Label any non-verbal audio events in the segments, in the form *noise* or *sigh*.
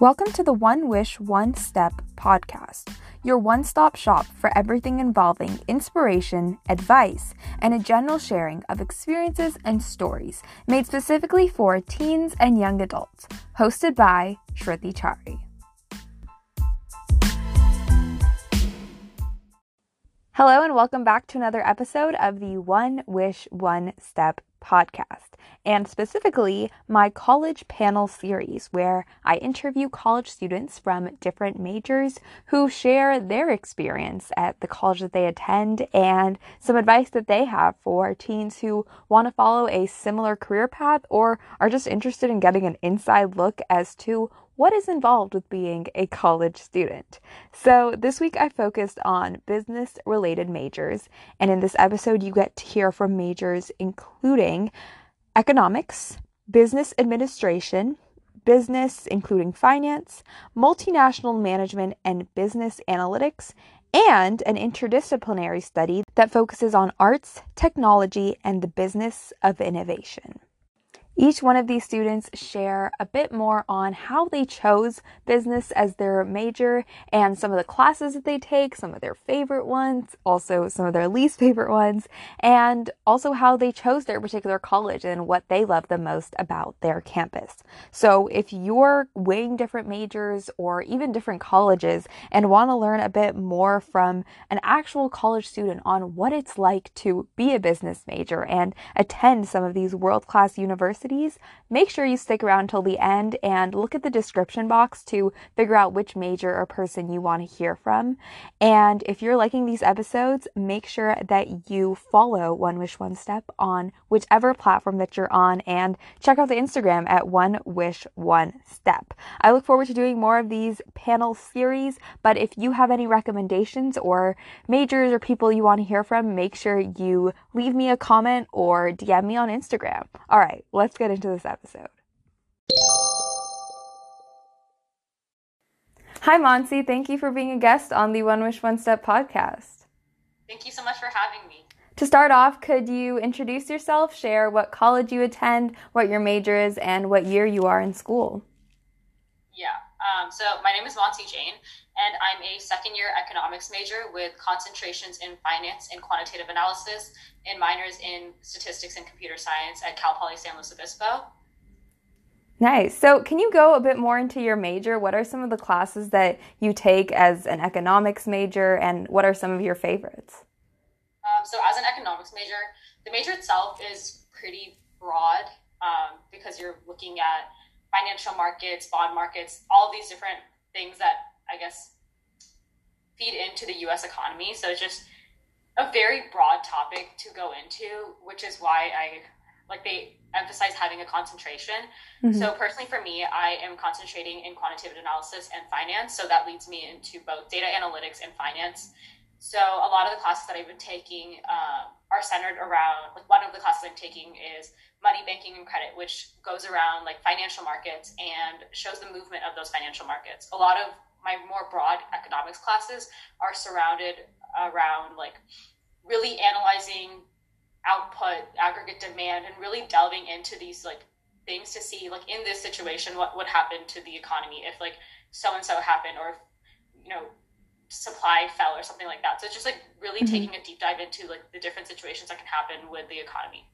Welcome to the One Wish, One Step podcast, your one stop shop for everything involving inspiration, advice, and a general sharing of experiences and stories made specifically for teens and young adults. Hosted by Shruti Chari. Hello, and welcome back to another episode of the One Wish, One Step podcast, and specifically my college panel series, where I interview college students from different majors who share their experience at the college that they attend and some advice that they have for teens who want to follow a similar career path or are just interested in getting an inside look as to what is involved with being a college student. So, this week I focused on business related majors, and in this episode, you get to hear from majors including economics, business administration, business including finance, multinational management, and business analytics. And an interdisciplinary study that focuses on arts, technology, and the business of innovation. Each one of these students share a bit more on how they chose business as their major and some of the classes that they take, some of their favorite ones, also some of their least *laughs* favorite ones, and also how they chose their particular college and what they love the most about their campus. So if you're weighing different majors or even different colleges and want to learn a bit more from an actual college student on what it's like to be a business major and attend some of these world-class universities, universities, make sure you stick around till the end and look at the description box to figure out which major or person you want to hear from. And if you're liking these episodes, make sure that you follow One Wish One Step on whichever platform that you're on and check out the Instagram at One Wish One Step. I look forward to doing more of these panel series, but if you have any recommendations or majors or people you want to hear from, make sure you leave me a comment or DM me on Instagram. All right, let's let's get into this episode. Hi, Monsi. Thank you for being a guest on the One Wish One Step podcast. Thank you so much for having me. To start off, could you introduce yourself, share what college you attend, what your major is, and what year you are in school? Yeah. Um, so my name is Monty Jane, and I'm a second year economics major with concentrations in finance and quantitative analysis and minors in statistics and computer science at Cal Poly San Luis Obispo. Nice. So, can you go a bit more into your major? What are some of the classes that you take as an economics major, and what are some of your favorites? Um, so, as an economics major, the major itself is pretty broad um, because you're looking at financial markets, bond markets, all these different things that I guess, feed into the US economy. So it's just a very broad topic to go into, which is why I like they emphasize having a concentration. Mm-hmm. So personally for me, I am concentrating in quantitative analysis and finance. So that leads me into both data analytics and finance. So a lot of the classes that I've been taking uh, are centered around like one of the classes I'm taking is money banking and credit, which goes around like financial markets and shows the movement of those financial markets. A lot of my more broad economics classes are surrounded around like really analyzing output, aggregate demand, and really delving into these like things to see like in this situation what would happen to the economy if like so and so happened or if, you know supply fell or something like that. So it's just like really mm-hmm. taking a deep dive into like the different situations that can happen with the economy.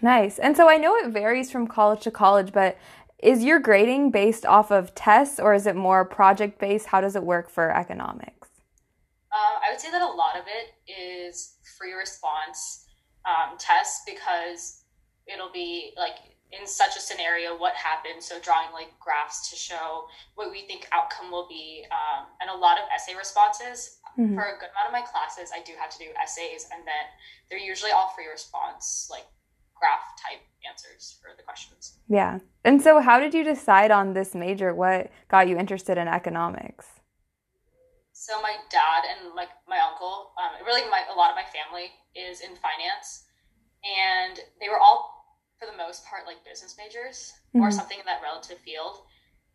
Nice. And so I know it varies from college to college, but is your grading based off of tests or is it more project based? How does it work for economics? Um, I would say that a lot of it is free response um, tests because it'll be like in such a scenario what happened so drawing like graphs to show what we think outcome will be um, and a lot of essay responses mm-hmm. for a good amount of my classes i do have to do essays and then they're usually all free response like graph type answers for the questions. Yeah. And so, how did you decide on this major? What got you interested in economics? So, my dad and like my uncle, um, really my, a lot of my family is in finance, and they were all, for the most part, like business majors mm-hmm. or something in that relative field.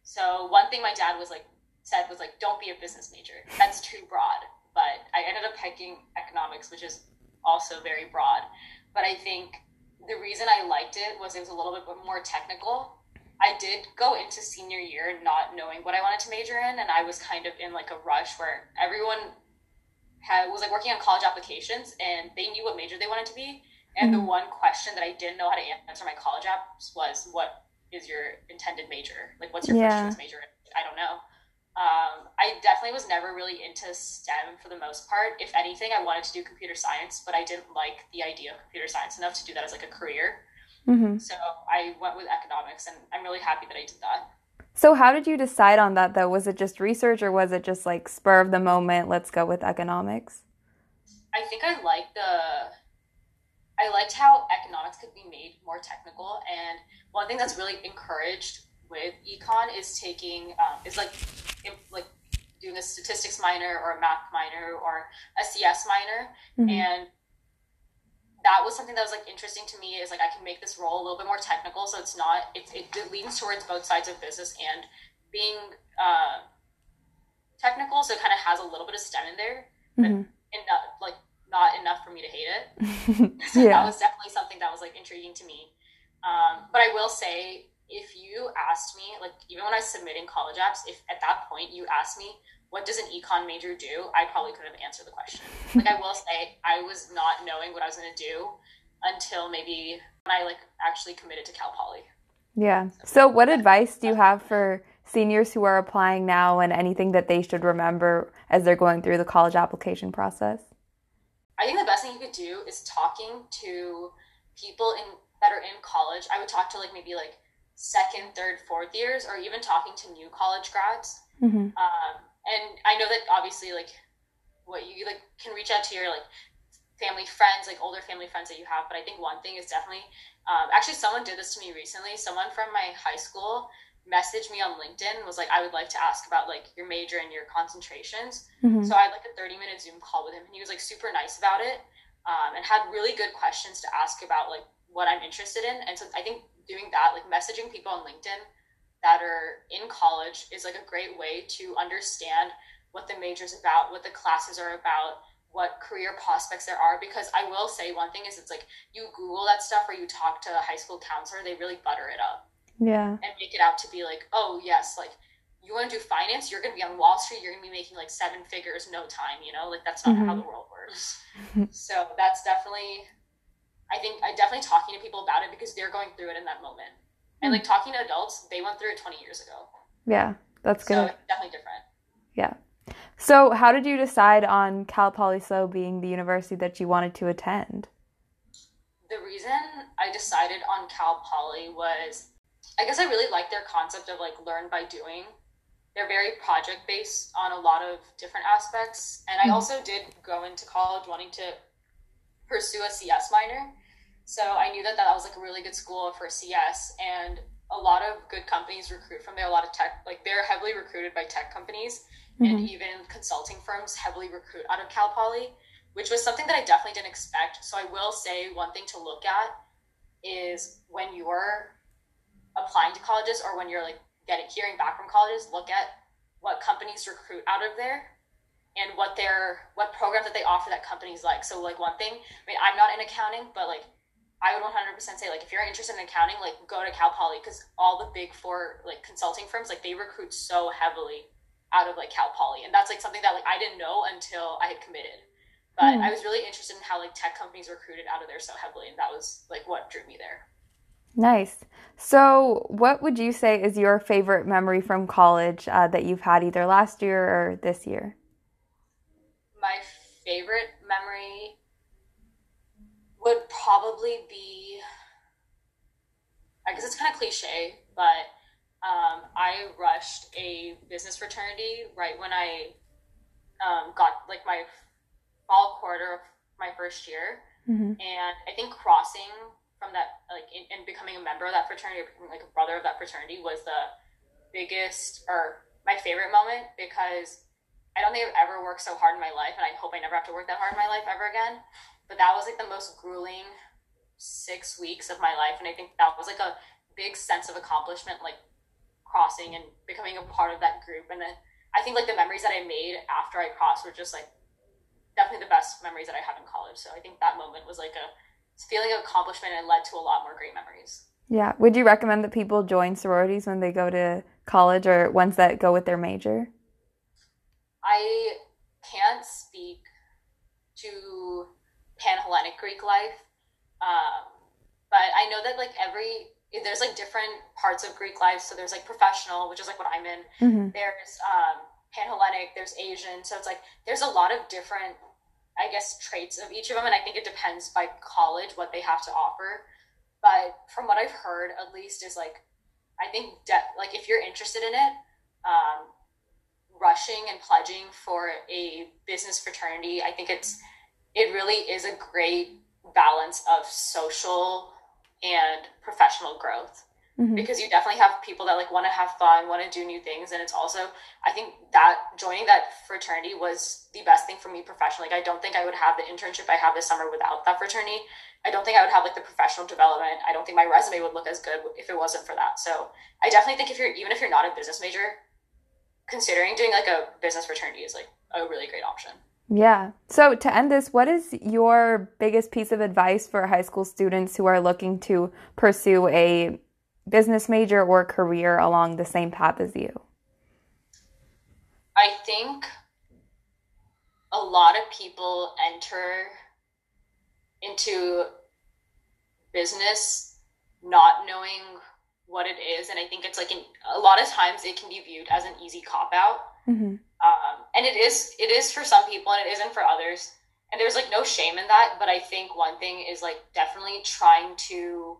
So, one thing my dad was like, said was like, don't be a business major. That's too broad. But I ended up picking economics, which is also very broad. But I think the reason I liked it was it was a little bit more technical. I did go into senior year not knowing what I wanted to major in, and I was kind of in like a rush where everyone had was like working on college applications and they knew what major they wanted to be. And mm-hmm. the one question that I didn't know how to answer my college apps was, "What is your intended major? Like, what's your yeah. first choice major?" I don't know. Um, I definitely was never really into STEM for the most part. If anything, I wanted to do computer science, but I didn't like the idea of computer science enough to do that as like a career. Mm-hmm. So I went with economics, and I'm really happy that I did that. So how did you decide on that though? Was it just research or was it just like spur of the moment, let's go with economics? I think I liked the I liked how economics could be made more technical and one thing that's really encouraged with econ is taking um, is like like doing a statistics minor or a math minor or a CS minor mm-hmm. and that was something that was like interesting to me is like I can make this role a little bit more technical so it's not it, it, it leans towards both sides of business and being uh, technical so it kind of has a little bit of STEM in there but mm-hmm. enough, like not enough for me to hate it *laughs* *laughs* so yeah. that was definitely something that was like intriguing to me um, but I will say if you asked me like even when I was submitting college apps if at that point you asked me what does an econ major do? I probably could have answered the question. *laughs* Like I will say, I was not knowing what I was going to do until maybe when I like actually committed to Cal Poly. Yeah. So, what advice do you have for seniors who are applying now, and anything that they should remember as they're going through the college application process? I think the best thing you could do is talking to people in that are in college. I would talk to like maybe like second, third, fourth years, or even talking to new college grads. Mm-hmm. Um, and I know that obviously like what you like can reach out to your like family friends, like older family friends that you have. But I think one thing is definitely um, actually someone did this to me recently. Someone from my high school messaged me on LinkedIn was like, I would like to ask about like your major and your concentrations. Mm-hmm. So I had like a 30 minute Zoom call with him and he was like super nice about it um, and had really good questions to ask about like what I'm interested in. And so I think doing that, like messaging people on LinkedIn that are in college is like a great way to understand what the major's about, what the classes are about, what career prospects there are. Because I will say one thing is it's like you Google that stuff or you talk to a high school counselor, they really butter it up. Yeah. And make it out to be like, oh yes, like you want to do finance, you're gonna be on Wall Street, you're gonna be making like seven figures no time, you know? Like that's not mm-hmm. how the world works. so that's definitely I think I definitely talking to people about it because they're going through it in that moment. And like talking to adults, they went through it 20 years ago. Yeah, that's good. So definitely different. Yeah. So, how did you decide on Cal Poly SLO being the university that you wanted to attend? The reason I decided on Cal Poly was I guess I really like their concept of like learn by doing. They're very project based on a lot of different aspects. And I mm-hmm. also did go into college wanting to pursue a CS minor. So I knew that that was like a really good school for CS, and a lot of good companies recruit from there. A lot of tech, like they're heavily recruited by tech companies, mm-hmm. and even consulting firms heavily recruit out of Cal Poly, which was something that I definitely didn't expect. So I will say one thing to look at is when you're applying to colleges or when you're like getting hearing back from colleges, look at what companies recruit out of there and what their what programs that they offer that companies like. So like one thing, I mean I'm not in accounting, but like I would 100% say like if you're interested in accounting, like go to Cal Poly because all the big four like consulting firms like they recruit so heavily out of like Cal Poly, and that's like something that like I didn't know until I had committed. But mm. I was really interested in how like tech companies recruited out of there so heavily, and that was like what drew me there. Nice. So, what would you say is your favorite memory from college uh, that you've had either last year or this year? My favorite memory would probably be I guess it's kind of cliche, but um, I rushed a business fraternity right when I um, got like my fall quarter of my first year, mm-hmm. and I think crossing from that like in, and becoming a member of that fraternity or becoming like a brother of that fraternity was the biggest or my favorite moment because I don't think I've ever worked so hard in my life, and I hope I never have to work that hard in my life ever again. But that was like the most grueling six weeks of my life. And I think that was like a big sense of accomplishment, like crossing and becoming a part of that group. And then I think like the memories that I made after I crossed were just like definitely the best memories that I have in college. So I think that moment was like a feeling of accomplishment and led to a lot more great memories. Yeah. Would you recommend that people join sororities when they go to college or ones that go with their major? I can't speak to Panhellenic Greek life, um, but I know that like every there's like different parts of Greek life. So there's like professional, which is like what I'm in. Mm-hmm. There's um, Panhellenic. There's Asian. So it's like there's a lot of different, I guess, traits of each of them, and I think it depends by college what they have to offer. But from what I've heard, at least, is like I think de- like if you're interested in it, um, rushing and pledging for a business fraternity, I think it's it really is a great balance of social and professional growth. Mm-hmm. because you definitely have people that like want to have fun want to do new things and it's also i think that joining that fraternity was the best thing for me professionally. Like i don't think i would have the internship i have this summer without that fraternity. I don't think i would have like the professional development. I don't think my resume would look as good if it wasn't for that. So i definitely think if you're even if you're not a business major considering doing like a business fraternity is like a really great option. Yeah. So to end this, what is your biggest piece of advice for high school students who are looking to pursue a business major or career along the same path as you? I think a lot of people enter into business not knowing what it is and i think it's like an, a lot of times it can be viewed as an easy cop out mm-hmm. Um, and it is it is for some people and it isn't for others and there's like no shame in that but i think one thing is like definitely trying to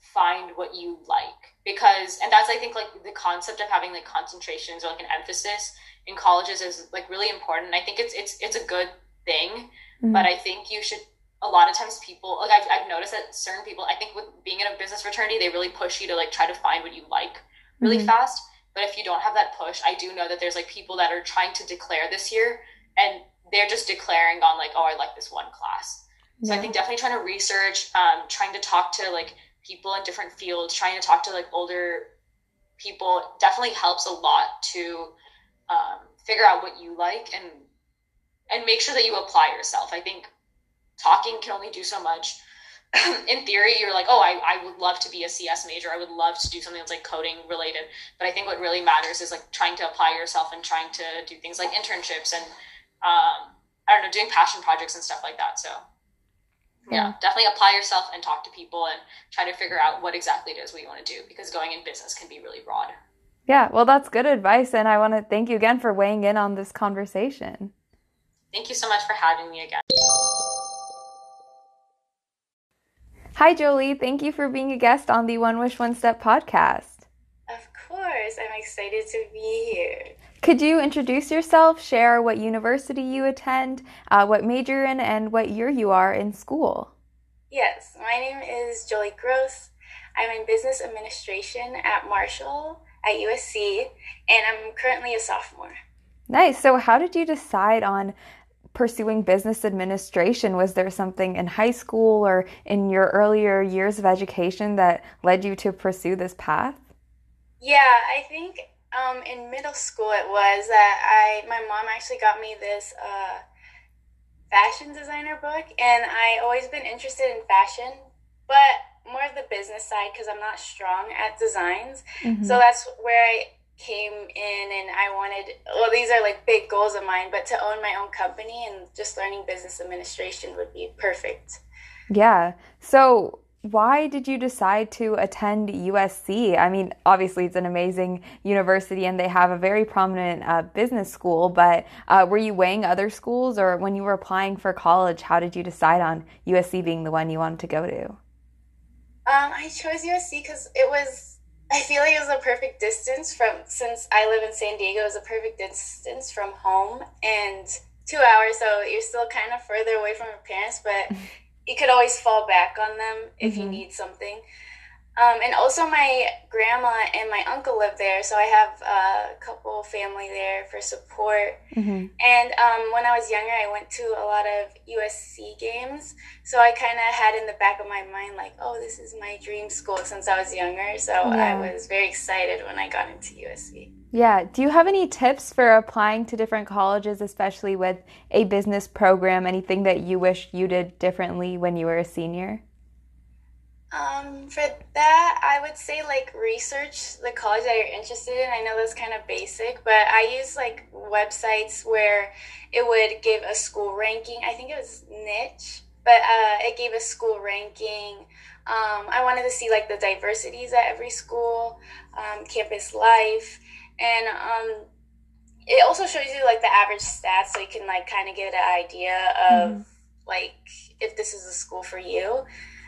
find what you like because and that's i think like the concept of having like concentrations or like an emphasis in colleges is like really important i think it's it's it's a good thing mm-hmm. but i think you should a lot of times people like I've, I've noticed that certain people i think with being in a business fraternity they really push you to like try to find what you like really mm-hmm. fast but if you don't have that push i do know that there's like people that are trying to declare this year and they're just declaring on like oh i like this one class. So i think definitely trying to research um, trying to talk to like people in different fields trying to talk to like older people definitely helps a lot to um, figure out what you like and and make sure that you apply yourself. I think talking can only do so much. *clears throat* in theory, you're like, oh, I, I would love to be a CS major. I would love to do something that's like coding related. But I think what really matters is like trying to apply yourself and trying to do things like internships and um, I don't know, doing passion projects and stuff like that. So yeah, definitely apply yourself and talk to people and try to figure out what exactly it is we want to do because going in business can be really broad. Yeah, well, that's good advice. And I want to thank you again for weighing in on this conversation. Thank you so much for having me again. Hi, Jolie. Thank you for being a guest on the One Wish One Step podcast. Of course. I'm excited to be here. Could you introduce yourself, share what university you attend, uh, what major in, and what year you are in school? Yes, my name is Jolie Gross. I'm in business administration at Marshall at USC, and I'm currently a sophomore. Nice. So, how did you decide on pursuing business administration? Was there something in high school or in your earlier years of education that led you to pursue this path? Yeah, I think um, in middle school it was that I my mom actually got me this uh, fashion designer book, and I always been interested in fashion, but more of the business side because I'm not strong at designs. Mm-hmm. So that's where I came in and I wanted, well, these are like big goals of mine, but to own my own company and just learning business administration would be perfect. Yeah. So, why did you decide to attend USC? I mean, obviously, it's an amazing university and they have a very prominent uh, business school, but uh, were you weighing other schools or when you were applying for college, how did you decide on USC being the one you wanted to go to? Um, I chose USC because it was I feel like it's a perfect distance from since I live in San Diego. Was a perfect distance from home and two hours, so you're still kind of further away from your parents, but *laughs* you could always fall back on them if mm-hmm. you need something. Um, and also, my grandma and my uncle live there, so I have a couple family there for support. Mm-hmm. And um, when I was younger, I went to a lot of USC games, so I kind of had in the back of my mind, like, oh, this is my dream school since I was younger. So yeah. I was very excited when I got into USC. Yeah. Do you have any tips for applying to different colleges, especially with a business program? Anything that you wish you did differently when you were a senior? Um, for that, I would say like research the college that you're interested in. I know that's kind of basic, but I use like websites where it would give a school ranking. I think it was Niche, but uh, it gave a school ranking. Um, I wanted to see like the diversities at every school, um, campus life, and um, it also shows you like the average stats, so you can like kind of get an idea of mm-hmm. like if this is a school for you.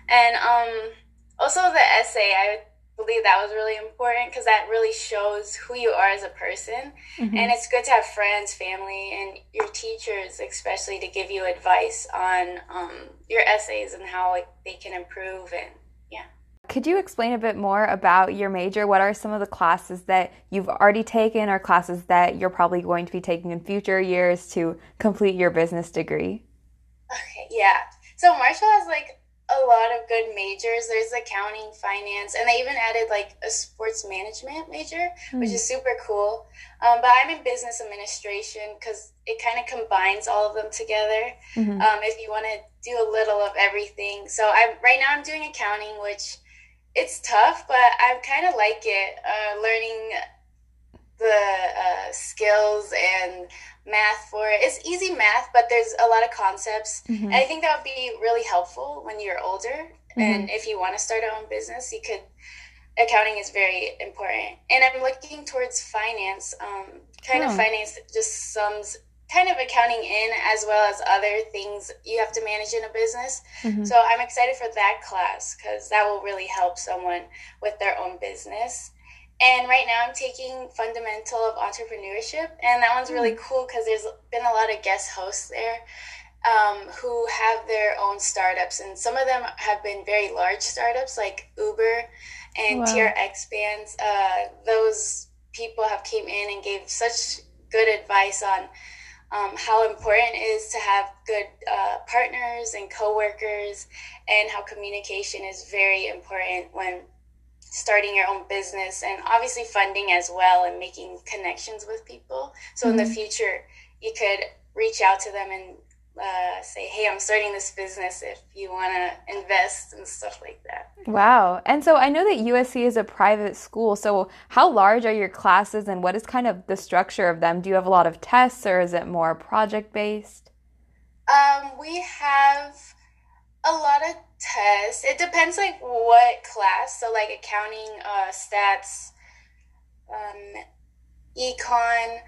And um, also the essay, I believe that was really important because that really shows who you are as a person. Mm-hmm. And it's good to have friends, family, and your teachers, especially, to give you advice on um, your essays and how they can improve. And yeah. Could you explain a bit more about your major? What are some of the classes that you've already taken or classes that you're probably going to be taking in future years to complete your business degree? Okay, yeah. So Marshall has like a lot of good majors. There's accounting, finance, and they even added like a sports management major, mm. which is super cool. Um, but I'm in business administration because it kind of combines all of them together. Mm-hmm. Um, if you want to do a little of everything, so I'm right now I'm doing accounting, which it's tough, but I kind of like it. Uh, learning the uh, skills and math for it. It's easy math, but there's a lot of concepts. Mm-hmm. And I think that would be really helpful when you're older. Mm-hmm. And if you want to start your own business, you could. Accounting is very important. And I'm looking towards finance. Um, kind oh. of finance just sums kind of accounting in as well as other things you have to manage in a business. Mm-hmm. So I'm excited for that class because that will really help someone with their own business. And right now I'm taking Fundamental of Entrepreneurship, and that one's really hmm. cool because there's been a lot of guest hosts there um, who have their own startups, and some of them have been very large startups like Uber and wow. TRX bands. Uh, those people have came in and gave such good advice on um, how important it is to have good uh, partners and coworkers, and how communication is very important when starting your own business and obviously funding as well and making connections with people. So mm-hmm. in the mm-hmm. future, you could reach out to them and uh, say, hey, I'm starting this business if you want to invest and stuff like that. Wow. And so I know that USC is a private school. So how large are your classes and what is kind of the structure of them? Do you have a lot of tests or is it more project based? Um, we have a lot of tests. It depends like what class. So like accounting, uh, stats, um, econ.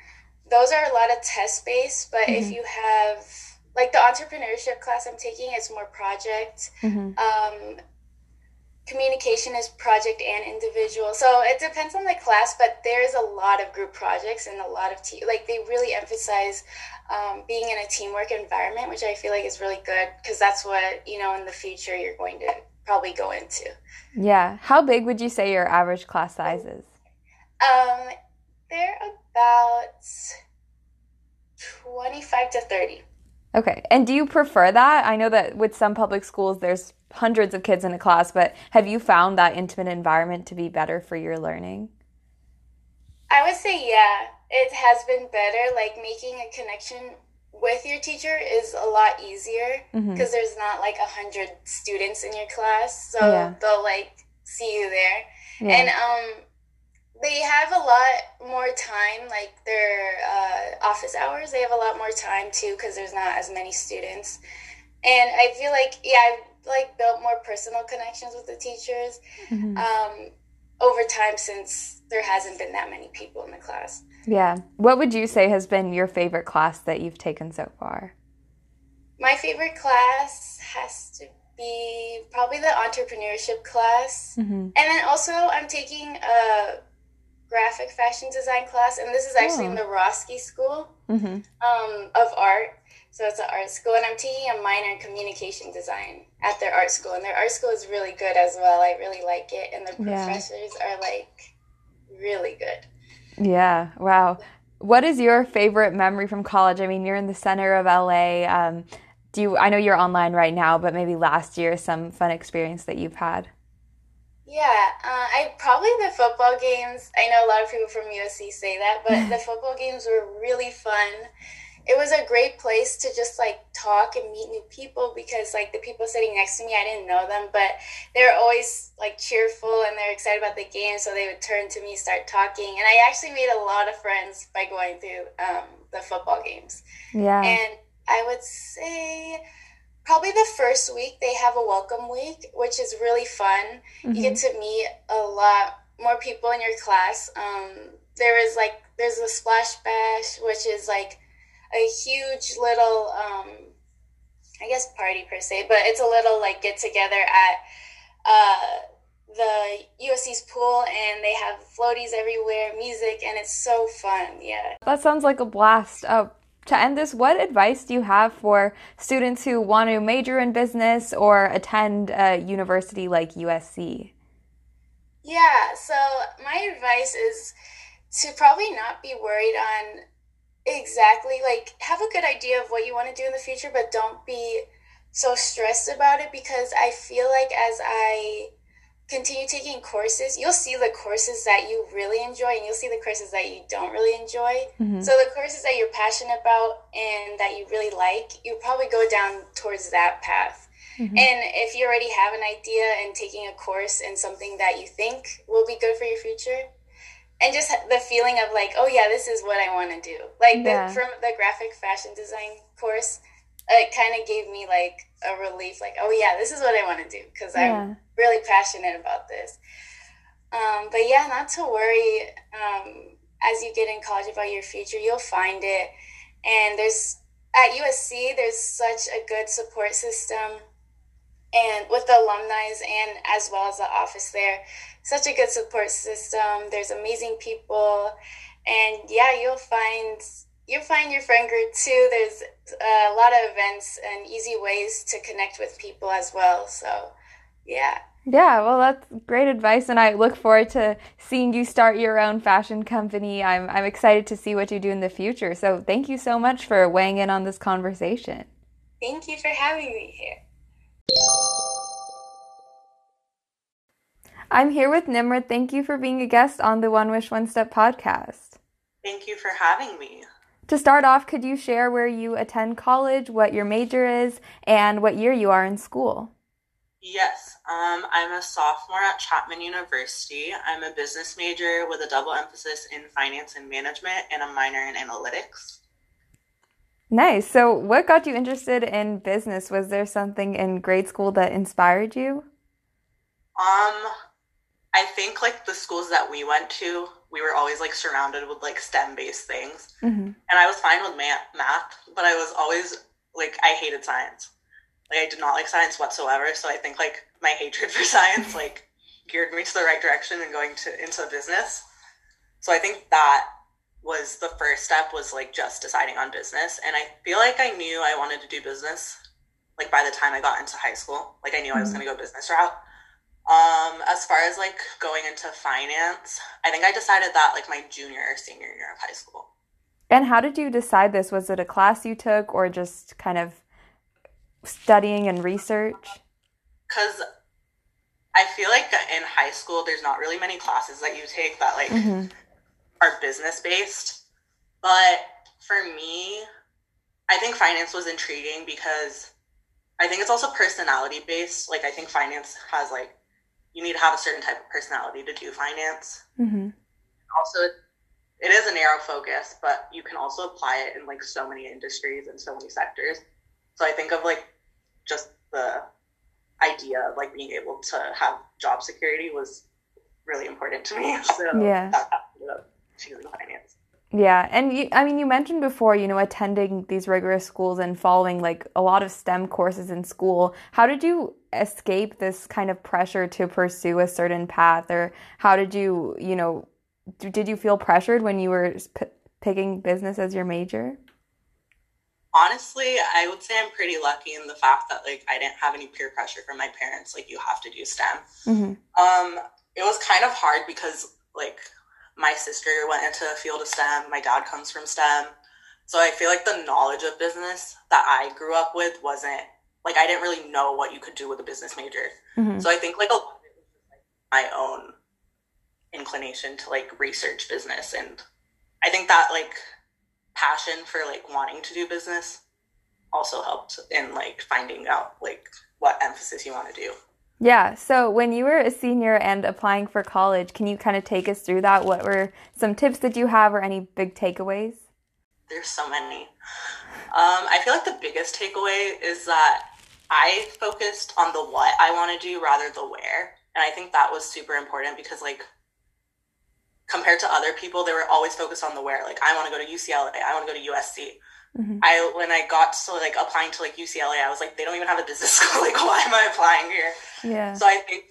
Those are a lot of test based. But mm-hmm. if you have like the entrepreneurship class I'm taking, it's more project. Mm-hmm. Um, communication is project and individual. So it depends on the class, but there's a lot of group projects and a lot of te- like they really emphasize um, being in a teamwork environment, which I feel like is really good because that's what you know in the future you're going to probably go into. Yeah. How big would you say your average class size is? Um, they're about twenty-five to thirty. Okay. And do you prefer that? I know that with some public schools, there's hundreds of kids in a class, but have you found that intimate environment to be better for your learning? I would say, yeah, it has been better. Like making a connection with your teacher is a lot easier because mm-hmm. there's not like a hundred students in your class, so yeah. they'll like see you there. Yeah. And um, they have a lot more time, like their uh, office hours. They have a lot more time too because there's not as many students. And I feel like, yeah, I've like built more personal connections with the teachers mm-hmm. um, over time since there hasn't been that many people in the class. Yeah. What would you say has been your favorite class that you've taken so far? My favorite class has to be probably the entrepreneurship class. Mm-hmm. And then also, I'm taking a graphic fashion design class, and this is actually oh. in the Roski School mm-hmm. um, of Art. So it's an art school, and I'm taking a minor in communication design at their art school, and their art school is really good as well. I really like it, and the professors yeah. are like really good. Yeah. Wow. What is your favorite memory from college? I mean, you're in the center of LA. Um, do you? I know you're online right now, but maybe last year some fun experience that you've had. Yeah, uh, I probably the football games. I know a lot of people from USC say that, but *laughs* the football games were really fun it was a great place to just like talk and meet new people because like the people sitting next to me, I didn't know them, but they're always like cheerful and they're excited about the game. So they would turn to me, start talking. And I actually made a lot of friends by going through um, the football games. Yeah. And I would say probably the first week they have a welcome week, which is really fun. Mm-hmm. You get to meet a lot more people in your class. Um, there is like, there's a splash bash, which is like, a huge little um I guess party per se, but it's a little like get together at uh the USC's pool and they have floaties everywhere, music, and it's so fun. Yeah. That sounds like a blast. Uh, to end this, what advice do you have for students who want to major in business or attend a university like USC? Yeah, so my advice is to probably not be worried on Exactly. Like, have a good idea of what you want to do in the future, but don't be so stressed about it because I feel like as I continue taking courses, you'll see the courses that you really enjoy and you'll see the courses that you don't really enjoy. Mm-hmm. So, the courses that you're passionate about and that you really like, you probably go down towards that path. Mm-hmm. And if you already have an idea and taking a course in something that you think will be good for your future, and just the feeling of like, oh yeah, this is what I want to do. Like yeah. the, from the graphic fashion design course, it kind of gave me like a relief, like, oh yeah, this is what I want to do because yeah. I'm really passionate about this. Um, but yeah, not to worry. Um, as you get in college about your future, you'll find it. And there's at USC, there's such a good support system, and with the alumni and as well as the office there such a good support system. There's amazing people, and yeah, you'll find you'll find your friend group too. There's a lot of events and easy ways to connect with people as well. So, yeah. Yeah, well, that's great advice, and I look forward to seeing you start your own fashion company. I'm I'm excited to see what you do in the future. So, thank you so much for weighing in on this conversation. Thank you for having me here. I'm here with Nimrod. Thank you for being a guest on the One Wish One Step podcast. Thank you for having me. To start off, could you share where you attend college, what your major is, and what year you are in school? Yes, um, I'm a sophomore at Chapman University. I'm a business major with a double emphasis in finance and management and a minor in analytics. Nice. So, what got you interested in business? Was there something in grade school that inspired you? Um, I think like the schools that we went to, we were always like surrounded with like STEM based things. Mm-hmm. And I was fine with math, math, but I was always like, I hated science. Like, I did not like science whatsoever. So I think like my hatred for *laughs* science like geared me to the right direction and going to into business. So I think that was the first step was like just deciding on business. And I feel like I knew I wanted to do business like by the time I got into high school. Like I knew mm-hmm. I was mm-hmm. going to go business route. Um, as far as like going into finance, I think I decided that like my junior or senior year of high school. And how did you decide this? Was it a class you took or just kind of studying and research? Because I feel like in high school, there's not really many classes that you take that like mm-hmm. are business based. But for me, I think finance was intriguing because I think it's also personality based. Like I think finance has like you need to have a certain type of personality to do finance. Mm-hmm. Also, it is a narrow focus, but you can also apply it in like so many industries and so many sectors. So I think of like just the idea of like being able to have job security was really important to me. *laughs* So yeah. that choosing finance. Yeah, and you, I mean, you mentioned before, you know, attending these rigorous schools and following like a lot of STEM courses in school. How did you escape this kind of pressure to pursue a certain path, or how did you, you know, did you feel pressured when you were p- picking business as your major? Honestly, I would say I'm pretty lucky in the fact that like I didn't have any peer pressure from my parents. Like you have to do STEM. Mm-hmm. Um, it was kind of hard because like my sister went into a field of STEM. My dad comes from STEM. So I feel like the knowledge of business that I grew up with wasn't like I didn't really know what you could do with a business major. Mm-hmm. So I think like a lot of it was just like my own inclination to like research business and I think that like passion for like wanting to do business also helped in like finding out like what emphasis you want to do. Yeah. So when you were a senior and applying for college, can you kind of take us through that? What were some tips that you have or any big takeaways? There's so many. Um, I feel like the biggest takeaway is that I focused on the what I want to do rather the where. And I think that was super important because like compared to other people, they were always focused on the where. Like I want to go to UCLA, I want to go to USC. Mm-hmm. I when I got to like applying to like UCLA, I was like, they don't even have a business *laughs* school. like, why am I applying here? Yeah. So I think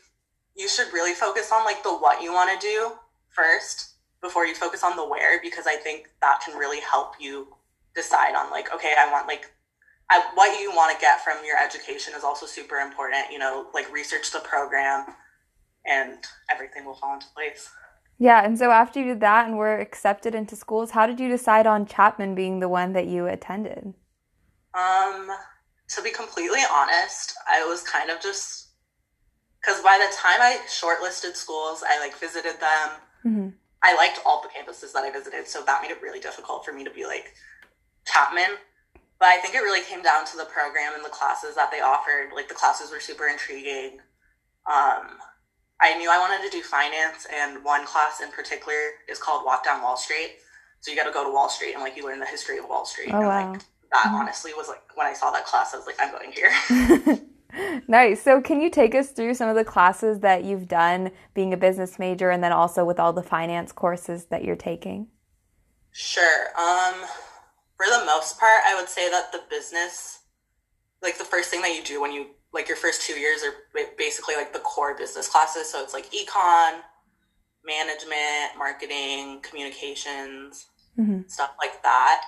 you should really focus on like the what you want to do first before you focus on the where because I think that can really help you decide on like, okay, I want like I, what you want to get from your education is also super important. You know, like research the program, and everything will fall into place. Yeah, and so after you did that and were accepted into schools, how did you decide on Chapman being the one that you attended? Um, to be completely honest, I was kind of just because by the time I shortlisted schools, I like visited them. Mm-hmm. I liked all the campuses that I visited, so that made it really difficult for me to be like Chapman. But I think it really came down to the program and the classes that they offered. Like the classes were super intriguing. Um, I knew I wanted to do finance, and one class in particular is called Walk Down Wall Street. So you got to go to Wall Street and like you learn the history of Wall Street. Oh, and, wow. like, that mm-hmm. honestly was like when I saw that class, I was like, I'm going here. *laughs* nice. So can you take us through some of the classes that you've done being a business major, and then also with all the finance courses that you're taking? Sure. Um, for the most part, I would say that the business, like the first thing that you do when you like your first two years are basically like the core business classes. So it's like econ, management, marketing, communications, mm-hmm. stuff like that.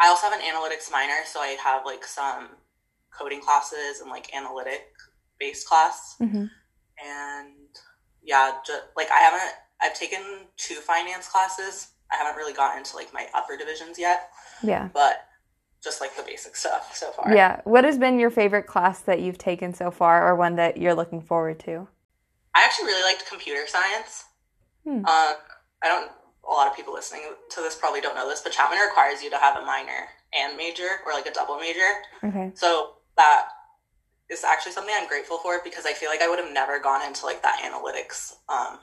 I also have an analytics minor, so I have like some coding classes and like analytic based class. Mm-hmm. And yeah, just, like I haven't, I've taken two finance classes. I haven't really gotten into like my upper divisions yet. Yeah. But just like the basic stuff so far. Yeah. What has been your favorite class that you've taken so far or one that you're looking forward to? I actually really liked computer science. Hmm. Uh, I don't, a lot of people listening to this probably don't know this, but Chapman requires you to have a minor and major or like a double major. Okay. So that is actually something I'm grateful for because I feel like I would have never gone into like that analytics um,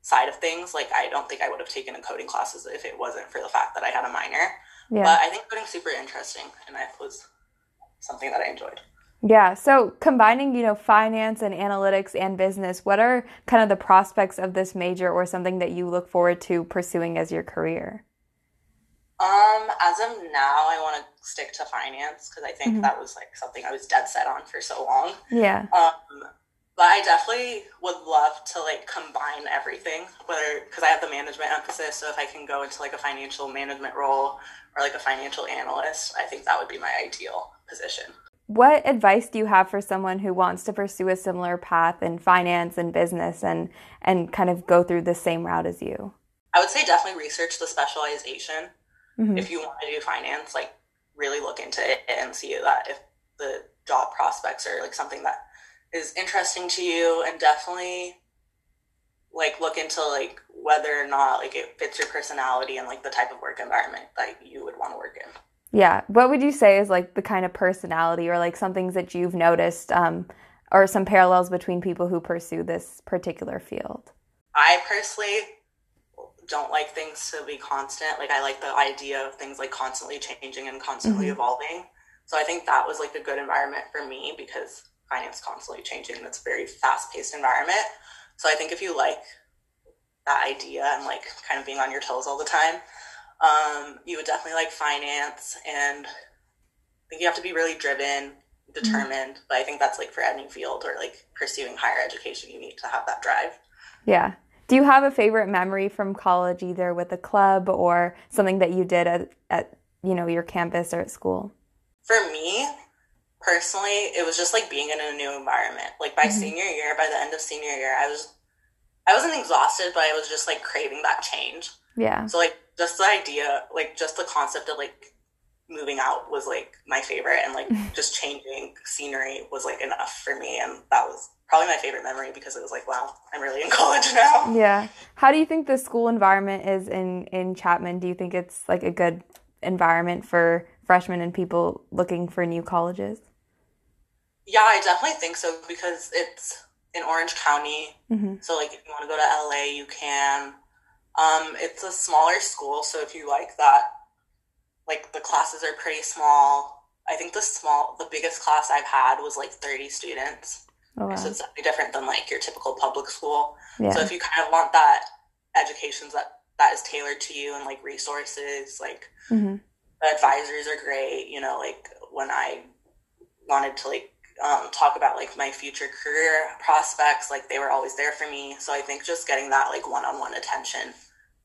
side of things. Like I don't think I would have taken a coding classes if it wasn't for the fact that I had a minor. Yeah. But I think coding super interesting, and that was something that I enjoyed. Yeah. So combining, you know, finance and analytics and business, what are kind of the prospects of this major or something that you look forward to pursuing as your career? Um, as of now, I want to stick to finance because I think mm-hmm. that was like something I was dead set on for so long. Yeah. Um, but I definitely would love to like combine everything, whether because I have the management emphasis. So if I can go into like a financial management role or like a financial analyst, I think that would be my ideal position. What advice do you have for someone who wants to pursue a similar path in finance and business and and kind of go through the same route as you? I would say definitely research the specialization. Mm-hmm. If you want to do finance, like really look into it and see that if the job prospects are like something that is interesting to you and definitely like look into like whether or not like it fits your personality and like the type of work environment that you would want to work in. Yeah. What would you say is like the kind of personality or like some things that you've noticed um, or some parallels between people who pursue this particular field? I personally don't like things to be constant. Like I like the idea of things like constantly changing and constantly mm-hmm. evolving. So I think that was like a good environment for me because finance constantly changing and it's a very fast paced environment. So I think if you like that idea and like kind of being on your toes all the time, um, you would definitely like finance and I think you have to be really driven, determined. Mm-hmm. But I think that's like for any field or like pursuing higher education, you need to have that drive. Yeah. Do you have a favorite memory from college, either with a club or something that you did at, at you know your campus or at school? For me, personally, it was just like being in a new environment. Like by mm-hmm. senior year, by the end of senior year, I was I wasn't exhausted, but I was just like craving that change. Yeah. So like just the idea, like just the concept of like moving out was like my favorite and like *laughs* just changing scenery was like enough for me and that was probably my favorite memory because it was like wow i'm really in college *laughs* now yeah how do you think the school environment is in in chapman do you think it's like a good environment for freshmen and people looking for new colleges? Yeah, I definitely think so because it's in Orange County. Mm-hmm. So, like, if you want to go to LA, you can. Um, it's a smaller school, so if you like that, like the classes are pretty small. I think the small, the biggest class I've had was like 30 students. Oh, wow. So it's different than like your typical public school. Yeah. So if you kind of want that education that that is tailored to you and like resources, like mm-hmm. the advisors are great. You know, like when I wanted to like um, talk about like my future career prospects, like they were always there for me. So I think just getting that like one-on-one attention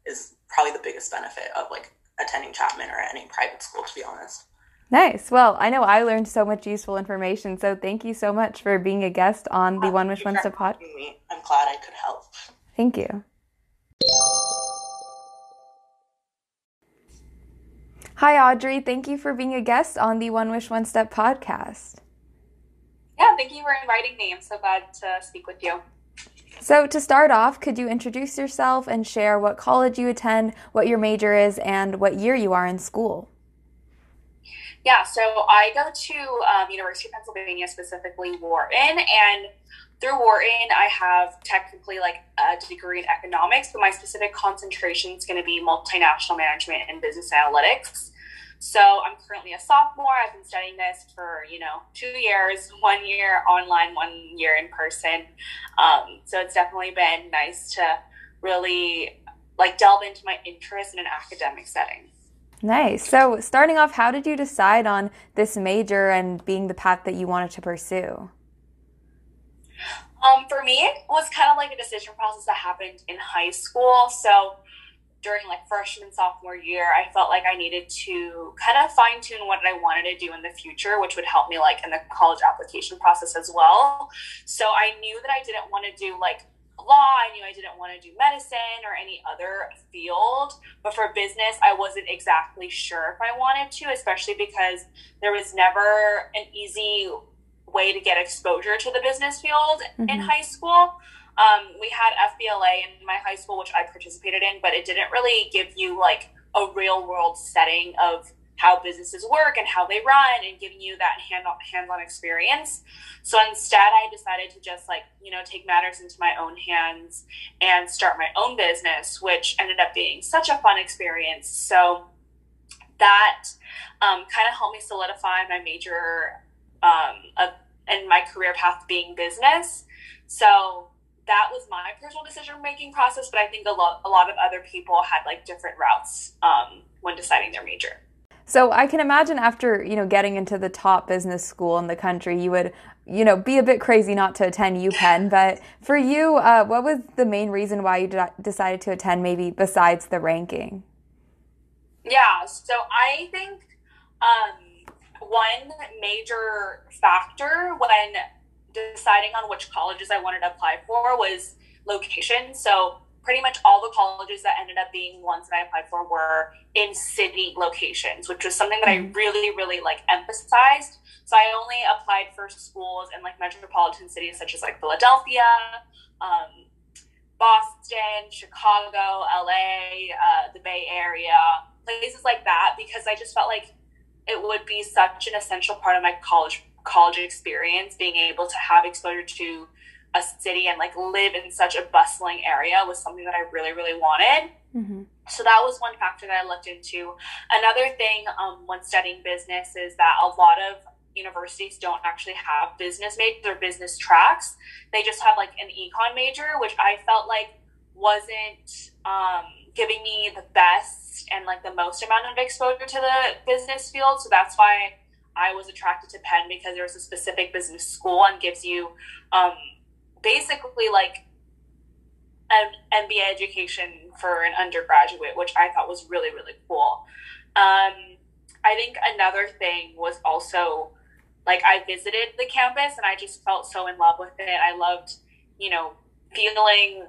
is probably the biggest benefit of like attending Chapman or any private school, to be honest. Nice. Well, I know I learned so much useful information. So thank you so much for being a guest on the One Wish One Step pod. I'm glad I could help. Thank you. Hi, Audrey. Thank you for being a guest on the One Wish One Step podcast. Thank you for inviting me. I'm so glad to speak with you. So, to start off, could you introduce yourself and share what college you attend, what your major is, and what year you are in school? Yeah, so I go to um, University of Pennsylvania, specifically Wharton, and through Wharton, I have technically like a degree in economics, but my specific concentration is going to be multinational management and business analytics. So I'm currently a sophomore. I've been studying this for, you know, two years, one year online, one year in person. Um, so it's definitely been nice to really like delve into my interest in an academic setting. Nice. So starting off, how did you decide on this major and being the path that you wanted to pursue? Um, for me, it was kind of like a decision process that happened in high school. So during like freshman sophomore year i felt like i needed to kind of fine tune what i wanted to do in the future which would help me like in the college application process as well so i knew that i didn't want to do like law i knew i didn't want to do medicine or any other field but for business i wasn't exactly sure if i wanted to especially because there was never an easy way to get exposure to the business field mm-hmm. in high school um, we had FBLA in my high school, which I participated in, but it didn't really give you like a real world setting of how businesses work and how they run and giving you that hand hands-on experience. So instead I decided to just like, you know, take matters into my own hands and start my own business, which ended up being such a fun experience. So that um, kind of helped me solidify my major um, and my career path being business. So that was my personal decision making process, but I think a lot a lot of other people had like different routes um, when deciding their major. So I can imagine after you know getting into the top business school in the country, you would you know be a bit crazy not to attend UPenn. *laughs* But for you, uh, what was the main reason why you decided to attend? Maybe besides the ranking. Yeah, so I think um, one major factor when deciding on which colleges I wanted to apply for was location. So pretty much all the colleges that ended up being ones that I applied for were in city locations, which was something that I mm-hmm. really, really like emphasized. So I only applied for schools in like metropolitan cities such as like Philadelphia, um, Boston, Chicago, LA, uh, the Bay Area, places like that, because I just felt like it would be such an essential part of my college college experience, being able to have exposure to a city and like live in such a bustling area was something that I really, really wanted. Mm-hmm. So that was one factor that I looked into. Another thing um, when studying business is that a lot of universities don't actually have business majors or business tracks. They just have like an econ major, which I felt like wasn't um, giving me the best and like the most amount of exposure to the business field. So that's why I was attracted to Penn because there's a specific business school and gives you um, basically like an MBA education for an undergraduate, which I thought was really, really cool. Um, I think another thing was also like I visited the campus and I just felt so in love with it. I loved, you know, feeling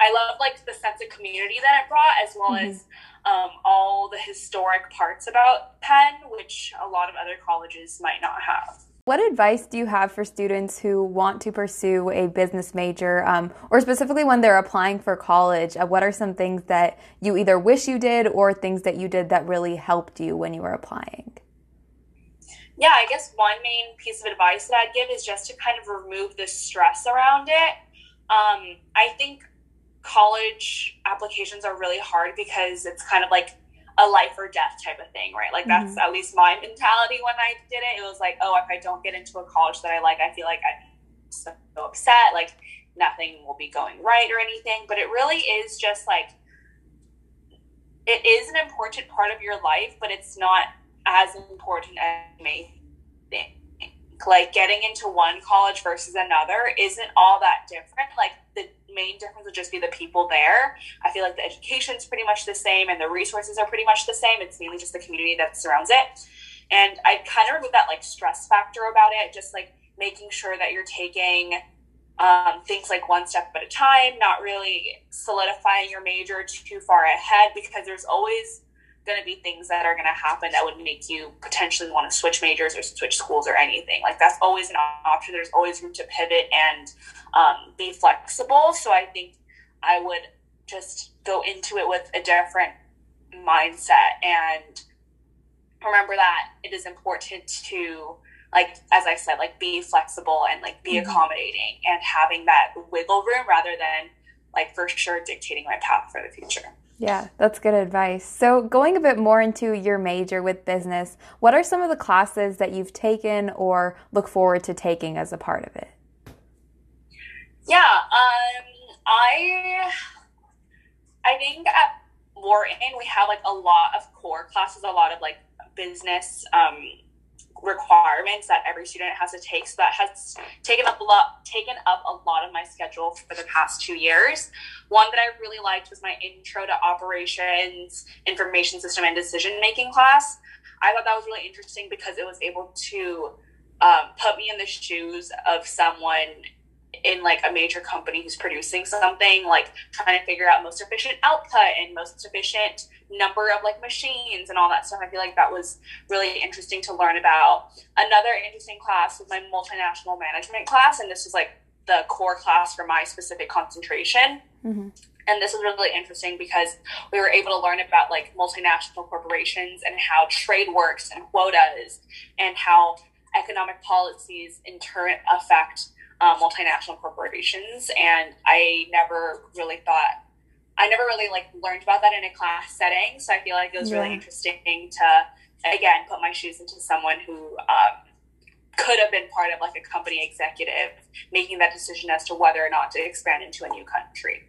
I love like the sense of community that it brought, as well mm-hmm. as um, all the historic parts about Penn, which a lot of other colleges might not have. What advice do you have for students who want to pursue a business major, um, or specifically when they're applying for college? Uh, what are some things that you either wish you did or things that you did that really helped you when you were applying? Yeah, I guess one main piece of advice that I'd give is just to kind of remove the stress around it. Um, I think college applications are really hard because it's kind of like a life or death type of thing, right? Like that's mm-hmm. at least my mentality when I did it. It was like, oh, if I don't get into a college that I like, I feel like I'm so upset, like nothing will be going right or anything. But it really is just like it is an important part of your life, but it's not as important as you may think. Like getting into one college versus another isn't all that different. Like the main difference would just be the people there. I feel like the education is pretty much the same and the resources are pretty much the same. It's mainly just the community that surrounds it. And I kind of remove that like stress factor about it, just like making sure that you're taking um, things like one step at a time, not really solidifying your major too far ahead because there's always going to be things that are going to happen that would make you potentially want to switch majors or switch schools or anything. Like that's always an option. There's always room to pivot and um, be flexible. So I think I would just go into it with a different mindset and remember that it is important to like as i said like be flexible and like be mm-hmm. accommodating and having that wiggle room rather than like for sure dictating my path for the future yeah, that's good advice. So, going a bit more into your major with business, what are some of the classes that you've taken or look forward to taking as a part of it? Yeah, um, I I think at Wharton we have like a lot of core classes, a lot of like business um, requirements that every student has to take. So that has taken up a lot taken up a lot of my schedule for the past two years. One that I really liked was my intro to operations, information system, and decision making class. I thought that was really interesting because it was able to um, put me in the shoes of someone in like a major company who's producing something like trying to figure out most efficient output and most efficient number of like machines and all that stuff. I feel like that was really interesting to learn about. Another interesting class was my multinational management class and this was like the core class for my specific concentration. Mm-hmm. and this was really interesting because we were able to learn about like multinational corporations and how trade works and quotas and how economic policies in turn affect um, multinational corporations, and I never really thought I never really like learned about that in a class setting. So I feel like it was yeah. really interesting to again put my shoes into someone who um, could have been part of like a company executive making that decision as to whether or not to expand into a new country.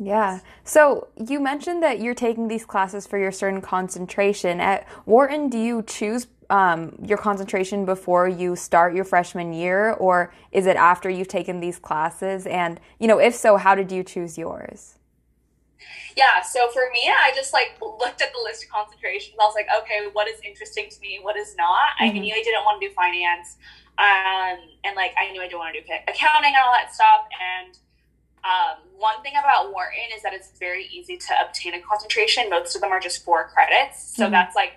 Yeah. So you mentioned that you're taking these classes for your certain concentration. At Wharton, do you choose um, your concentration before you start your freshman year, or is it after you've taken these classes? And you know, if so, how did you choose yours? Yeah, so for me, I just like looked at the list of concentrations. I was like, okay, what is interesting to me, what is not. Mm-hmm. I knew I didn't want to do finance, um, and like I knew I didn't want to do accounting and all that stuff. And um, one thing about Wharton is that it's very easy to obtain a concentration. Most of them are just four credits, so mm-hmm. that's like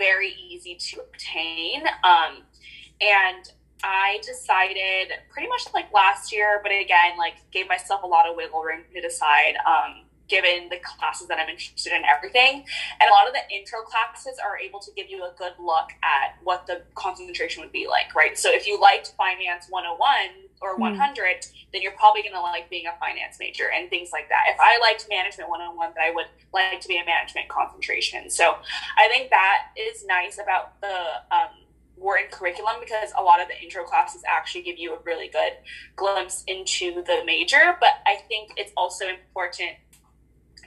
very easy to obtain. Um, and I decided pretty much like last year, but again, like gave myself a lot of wiggle room to decide, um, given the classes that I'm interested in everything. And a lot of the intro classes are able to give you a good look at what the concentration would be like, right? So if you liked Finance 101 or hmm. 100, mm. then you're probably going to like being a finance major and things like that. If I liked Management 101, then I would like to be a management concentration. So I think that is nice about the um, Wharton curriculum because a lot of the intro classes actually give you a really good glimpse into the major. But I think it's also important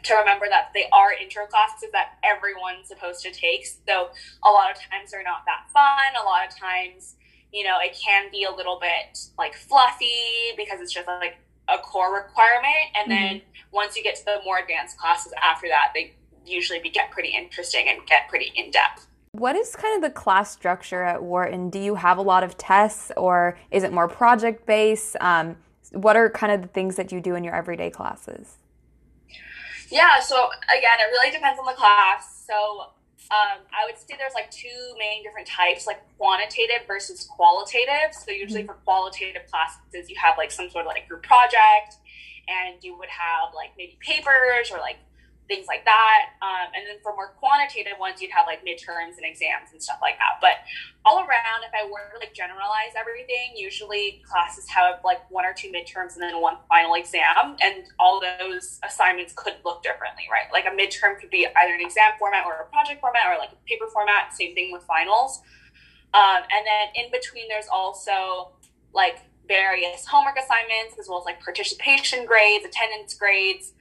to remember that they are intro classes that everyone's supposed to take. So a lot of times they're not that fun. A lot of times, you know, it can be a little bit like fluffy because it's just like a core requirement. And mm-hmm. then once you get to the more advanced classes after that, they usually get pretty interesting and get pretty in depth. What is kind of the class structure at Wharton? Do you have a lot of tests or is it more project based? Um, what are kind of the things that you do in your everyday classes? Yeah, so again, it really depends on the class. So um, I would say there's like two main different types, like quantitative versus qualitative. So usually mm-hmm. for qualitative classes, you have like some sort of like group project, and you would have like maybe papers or like things like that. Um, and then for more quantitative ones, you'd have like midterms and exams and stuff like that. But all around, if I were to like generalize everything, usually classes have like one or two midterms and then one final exam, and all those assignments could look differently, right? Like a midterm could be either an exam format or a project format or like a paper format. Same thing with finals. Um, and then in between, there's also like various homework assignments as well as like participation grades, attendance grades.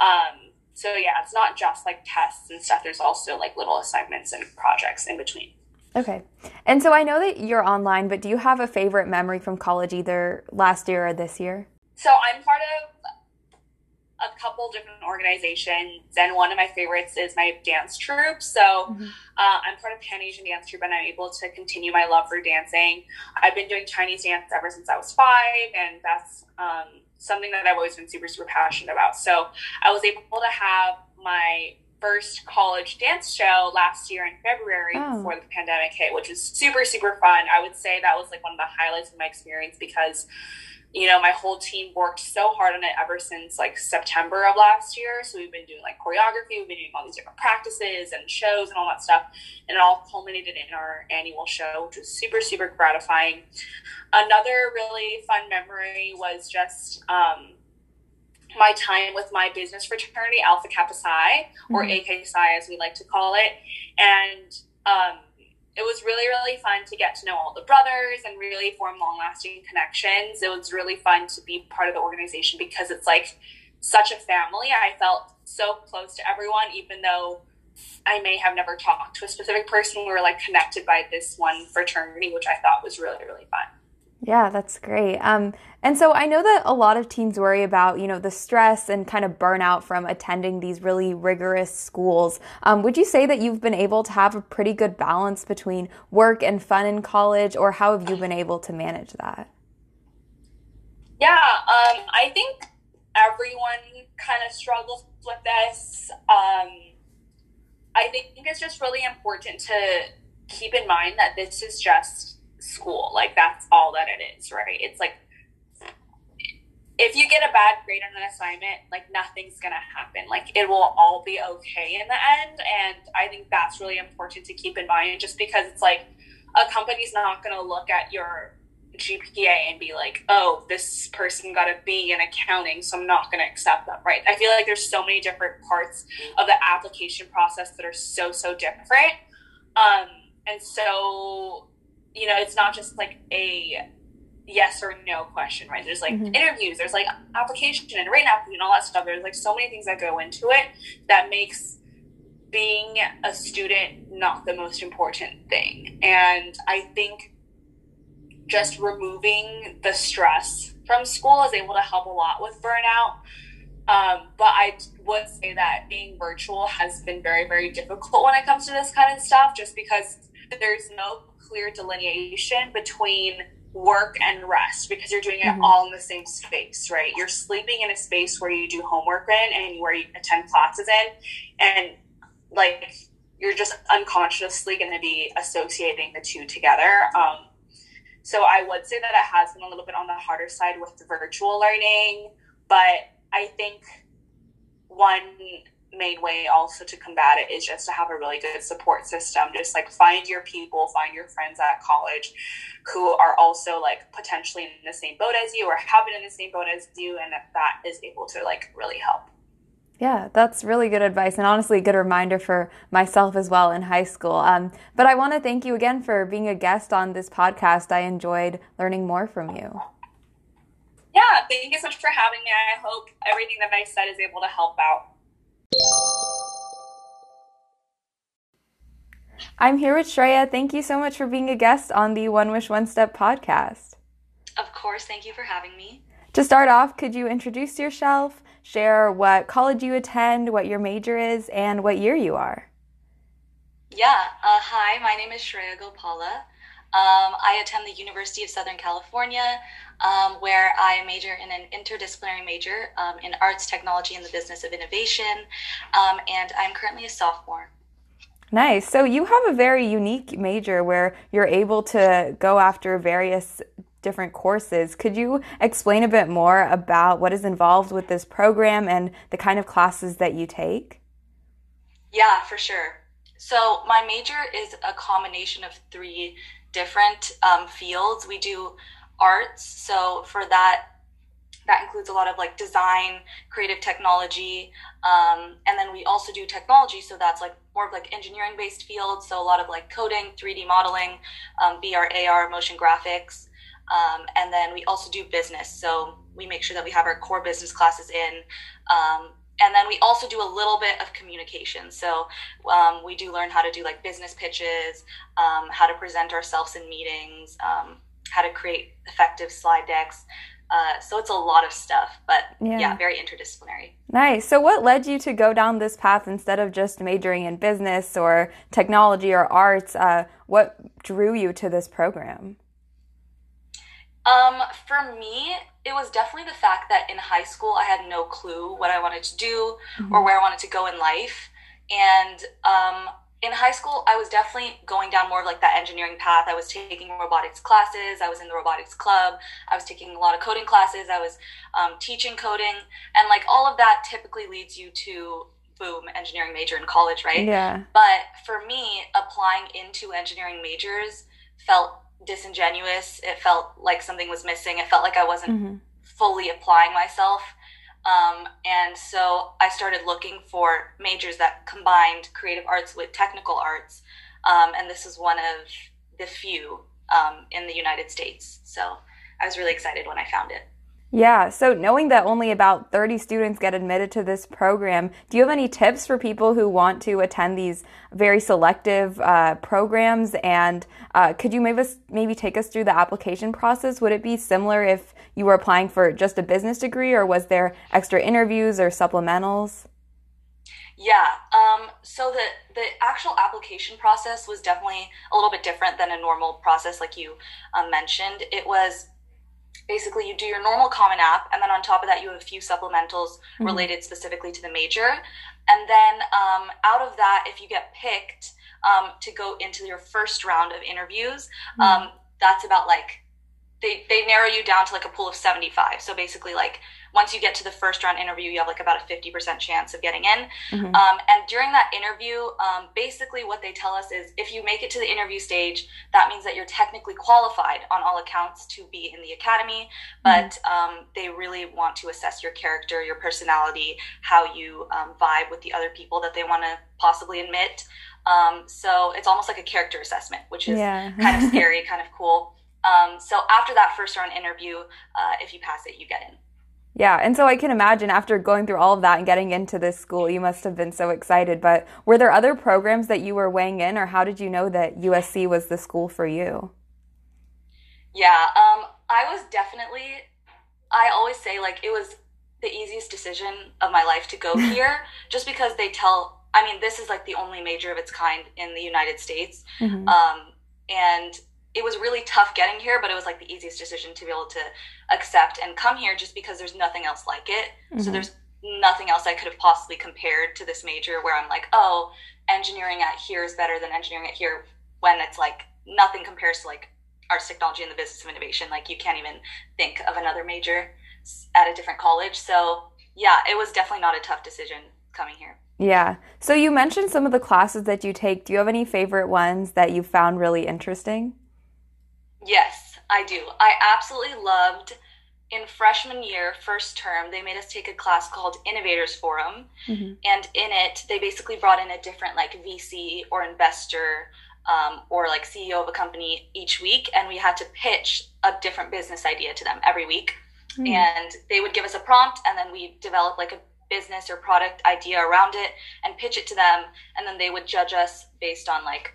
Um, so yeah, it's not just like tests and stuff. There's also like little assignments and projects in between. Okay. And so I know that you're online, but do you have a favorite memory from college either last year or this year? So I'm part of a couple different organizations, and one of my favorites is my dance troupe. So mm-hmm. uh, I'm part of Pan Asian Dance Troupe, and I'm able to continue my love for dancing. I've been doing Chinese dance ever since I was five, and that's um, something that I've always been super, super passionate about. So I was able to have my first college dance show last year in February oh. before the pandemic hit, which is super, super fun. I would say that was like one of the highlights of my experience because you know, my whole team worked so hard on it ever since like September of last year. So we've been doing like choreography, we've been doing all these different practices and shows and all that stuff. And it all culminated in our annual show, which was super, super gratifying. Another really fun memory was just um, my time with my business fraternity, Alpha Kappa Psi, or mm-hmm. AK Psi as we like to call it. And um, it was really really fun to get to know all the brothers and really form long lasting connections. It was really fun to be part of the organization because it's like such a family. I felt so close to everyone even though i may have never talked to a specific person. We were like connected by this one fraternity which i thought was really really fun. Yeah, that's great. Um, and so I know that a lot of teens worry about, you know, the stress and kind of burnout from attending these really rigorous schools. Um, would you say that you've been able to have a pretty good balance between work and fun in college, or how have you been able to manage that? Yeah, um, I think everyone kind of struggles with this. Um, I think it's just really important to keep in mind that this is just school. Like that's all that it is, right? It's like if you get a bad grade on an assignment, like nothing's gonna happen. Like it will all be okay in the end. And I think that's really important to keep in mind just because it's like a company's not gonna look at your GPA and be like, oh, this person got a B in accounting, so I'm not going to accept them, right? I feel like there's so many different parts of the application process that are so, so different. Um, and so you know, it's not just like a yes or no question, right? There's like mm-hmm. interviews, there's like application and written application and all that stuff. There's like so many things that go into it that makes being a student not the most important thing. And I think just removing the stress from school is able to help a lot with burnout. Um, but I would say that being virtual has been very, very difficult when it comes to this kind of stuff, just because there's no clear delineation between work and rest because you're doing it mm-hmm. all in the same space, right? You're sleeping in a space where you do homework in and where you attend classes in, and like you're just unconsciously going to be associating the two together. Um, so I would say that it has been a little bit on the harder side with the virtual learning, but I think one main way also to combat it is just to have a really good support system just like find your people find your friends at college who are also like potentially in the same boat as you or have been in the same boat as you and that, that is able to like really help yeah, that's really good advice and honestly a good reminder for myself as well in high school. Um, but I want to thank you again for being a guest on this podcast. I enjoyed learning more from you. Yeah, thank you so much for having me. I hope everything that I said is able to help out. I'm here with Shreya. Thank you so much for being a guest on the One Wish One Step podcast. Of course, thank you for having me. To start off, could you introduce yourself, share what college you attend, what your major is, and what year you are? Yeah, uh, hi, my name is Shreya Gopala. Um, I attend the University of Southern California, um, where I major in an interdisciplinary major um, in arts, technology, and the business of innovation. Um, and I'm currently a sophomore. Nice. So you have a very unique major where you're able to go after various different courses. Could you explain a bit more about what is involved with this program and the kind of classes that you take? Yeah, for sure. So my major is a combination of three different um, fields. We do arts, so for that that includes a lot of like design, creative technology, um, and then we also do technology. So that's like more of like engineering based fields. So a lot of like coding, 3D modeling, um, VR, AR, motion graphics, um, and then we also do business. So we make sure that we have our core business classes in. And then we also do a little bit of communication. So um, we do learn how to do like business pitches, um, how to present ourselves in meetings, um, how to create effective slide decks. Uh, so it's a lot of stuff, but yeah. yeah. very interdisciplinary. Nice. So, what led you to go down this path instead of just majoring in business or technology or arts? Uh, what drew you to this program? Um, for me, it was definitely the fact that in high school I had no clue what I wanted to do mm-hmm. or where I wanted to go in life. And um, in high school, I was definitely going down more of like that engineering path. I was taking robotics classes. I was in the robotics club. I was taking a lot of coding classes. I was um, teaching coding, and like all of that typically leads you to boom engineering major in college, right? Yeah. But for me, applying into engineering majors felt disingenuous. It felt like something was missing. It felt like I wasn't mm-hmm. fully applying myself. Um, and so I started looking for majors that combined creative arts with technical arts. Um, and this is one of the few um, in the United States. So I was really excited when I found it. Yeah, so knowing that only about 30 students get admitted to this program, do you have any tips for people who want to attend these very selective uh, programs? And uh, could you maybe, maybe take us through the application process? Would it be similar if you were applying for just a business degree, or was there extra interviews or supplementals? Yeah, um, so the, the actual application process was definitely a little bit different than a normal process, like you um, mentioned. It was basically you do your normal common app and then on top of that you have a few supplementals mm-hmm. related specifically to the major and then um, out of that if you get picked um, to go into your first round of interviews mm-hmm. um, that's about like they, they narrow you down to like a pool of 75 so basically like once you get to the first round interview, you have like about a 50% chance of getting in. Mm-hmm. Um, and during that interview, um, basically what they tell us is if you make it to the interview stage, that means that you're technically qualified on all accounts to be in the academy. But mm-hmm. um, they really want to assess your character, your personality, how you um, vibe with the other people that they want to possibly admit. Um, so it's almost like a character assessment, which is yeah. kind of scary, kind of cool. Um, so after that first round interview, uh, if you pass it, you get in. Yeah, and so I can imagine after going through all of that and getting into this school, you must have been so excited. But were there other programs that you were weighing in, or how did you know that USC was the school for you? Yeah, um, I was definitely, I always say, like, it was the easiest decision of my life to go *laughs* here just because they tell, I mean, this is like the only major of its kind in the United States. Mm-hmm. Um, and it was really tough getting here, but it was like the easiest decision to be able to accept and come here just because there's nothing else like it. Mm-hmm. So there's nothing else I could have possibly compared to this major where I'm like, oh, engineering at here is better than engineering at here when it's like nothing compares to like arts technology and the business of innovation. Like you can't even think of another major at a different college. So yeah, it was definitely not a tough decision coming here. Yeah. So you mentioned some of the classes that you take. Do you have any favorite ones that you found really interesting? Yes, I do. I absolutely loved in freshman year, first term, they made us take a class called Innovators Forum. Mm-hmm. And in it, they basically brought in a different like VC or investor um, or like CEO of a company each week. And we had to pitch a different business idea to them every week. Mm-hmm. And they would give us a prompt and then we develop like a business or product idea around it and pitch it to them. And then they would judge us based on like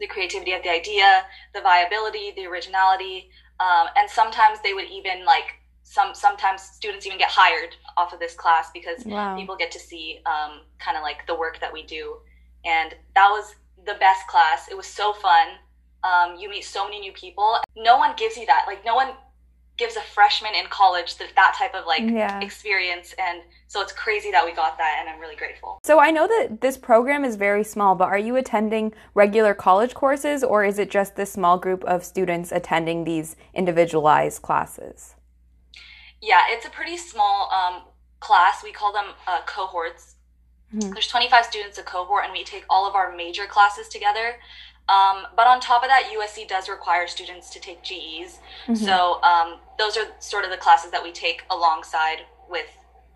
the creativity of the idea, the viability, the originality, um, and sometimes they would even like some sometimes students even get hired off of this class because wow. people get to see um, kind of like the work that we do, and that was the best class. It was so fun. Um, you meet so many new people. No one gives you that. Like no one gives a freshman in college that, that type of like Yeah. experience and so it's crazy that we got that and i'm really grateful So I know that this program is very small, but are you attending regular college courses or is it just this small group of students attending these individualized classes? yeah it's a pretty small um, class we call them uh, cohorts Mhm. there's 25 students a cohort and we take all of our major classes together um, but on top of that usc does require students to take ges Mhm. so um, those are sort of the classes that we take alongside with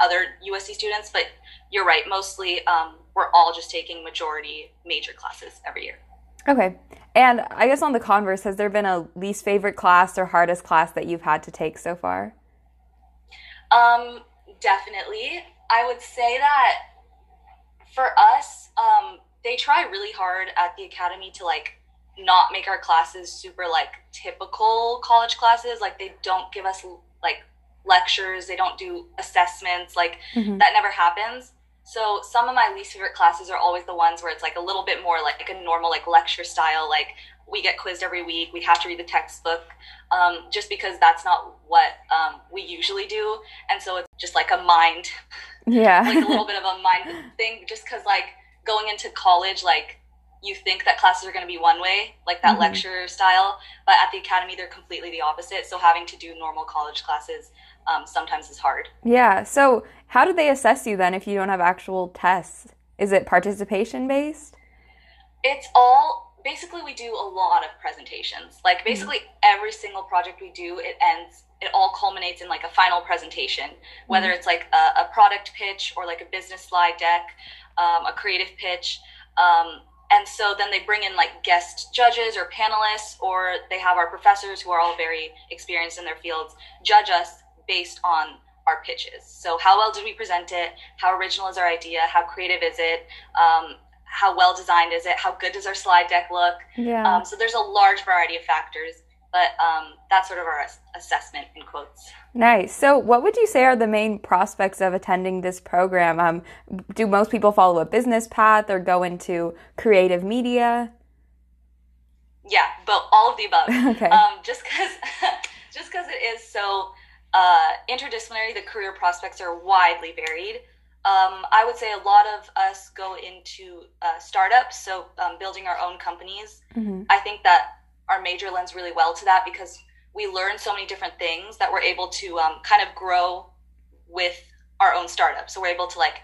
other usc students but you're right mostly um, we're all just taking majority major classes every year Okay. And I guess on the converse, has there been a least favorite class or hardest class that you've had to take so far? Um, definitely. I would say that for us, um, they try really hard at the academy to like not make our classes super like typical college classes. Like they don't give us like lectures, they don't do assessments, like Mhm. that never happens. So some of my least favorite classes are always the ones where it's like a little bit more like a normal like lecture style, like we get quizzed every week, we have to read the textbook, um, just because that's not what um, we usually do, and so it's just like a mind, *laughs* Yeah. like a little *laughs* bit of a mind thing, just because like going into college, like you think that classes are going to be one way, like that Mhm. lecture style, but at the academy they're completely the opposite. So having to do normal college classes um, sometimes is hard. yeah. So how do they assess you then if you don't have actual tests? Is it participation based? It's all basically we do a lot of presentations. Like basically every single project we do, it ends. It all culminates in like a final presentation, whether it's like a, a product pitch or like a business slide deck, um, a creative pitch. Um, and so then they bring in like guest judges or panelists, or they have our professors who are all very experienced in their fields judge us based on our pitches. So how well did we present it? How original is our idea? How creative is it? Um, how well designed is it? How good does our slide deck look? Yeah. Um, so there's a large variety of factors, but um, that's sort of our assessment in quotes. Nice. So, what would you say are the main prospects of attending this program? Um, do most people follow a business path or go into creative media? Yeah, but all of the above. *laughs* Okay. Um, just because, *laughs* just because it is so uh, interdisciplinary, the career prospects are widely varied. Um, I would say a lot of us go into uh, startups, so um, building our own companies. Mhm. I think that our major lends really well to that because we learn so many different things that we're able to um, kind of grow with our own startup. So we're able to like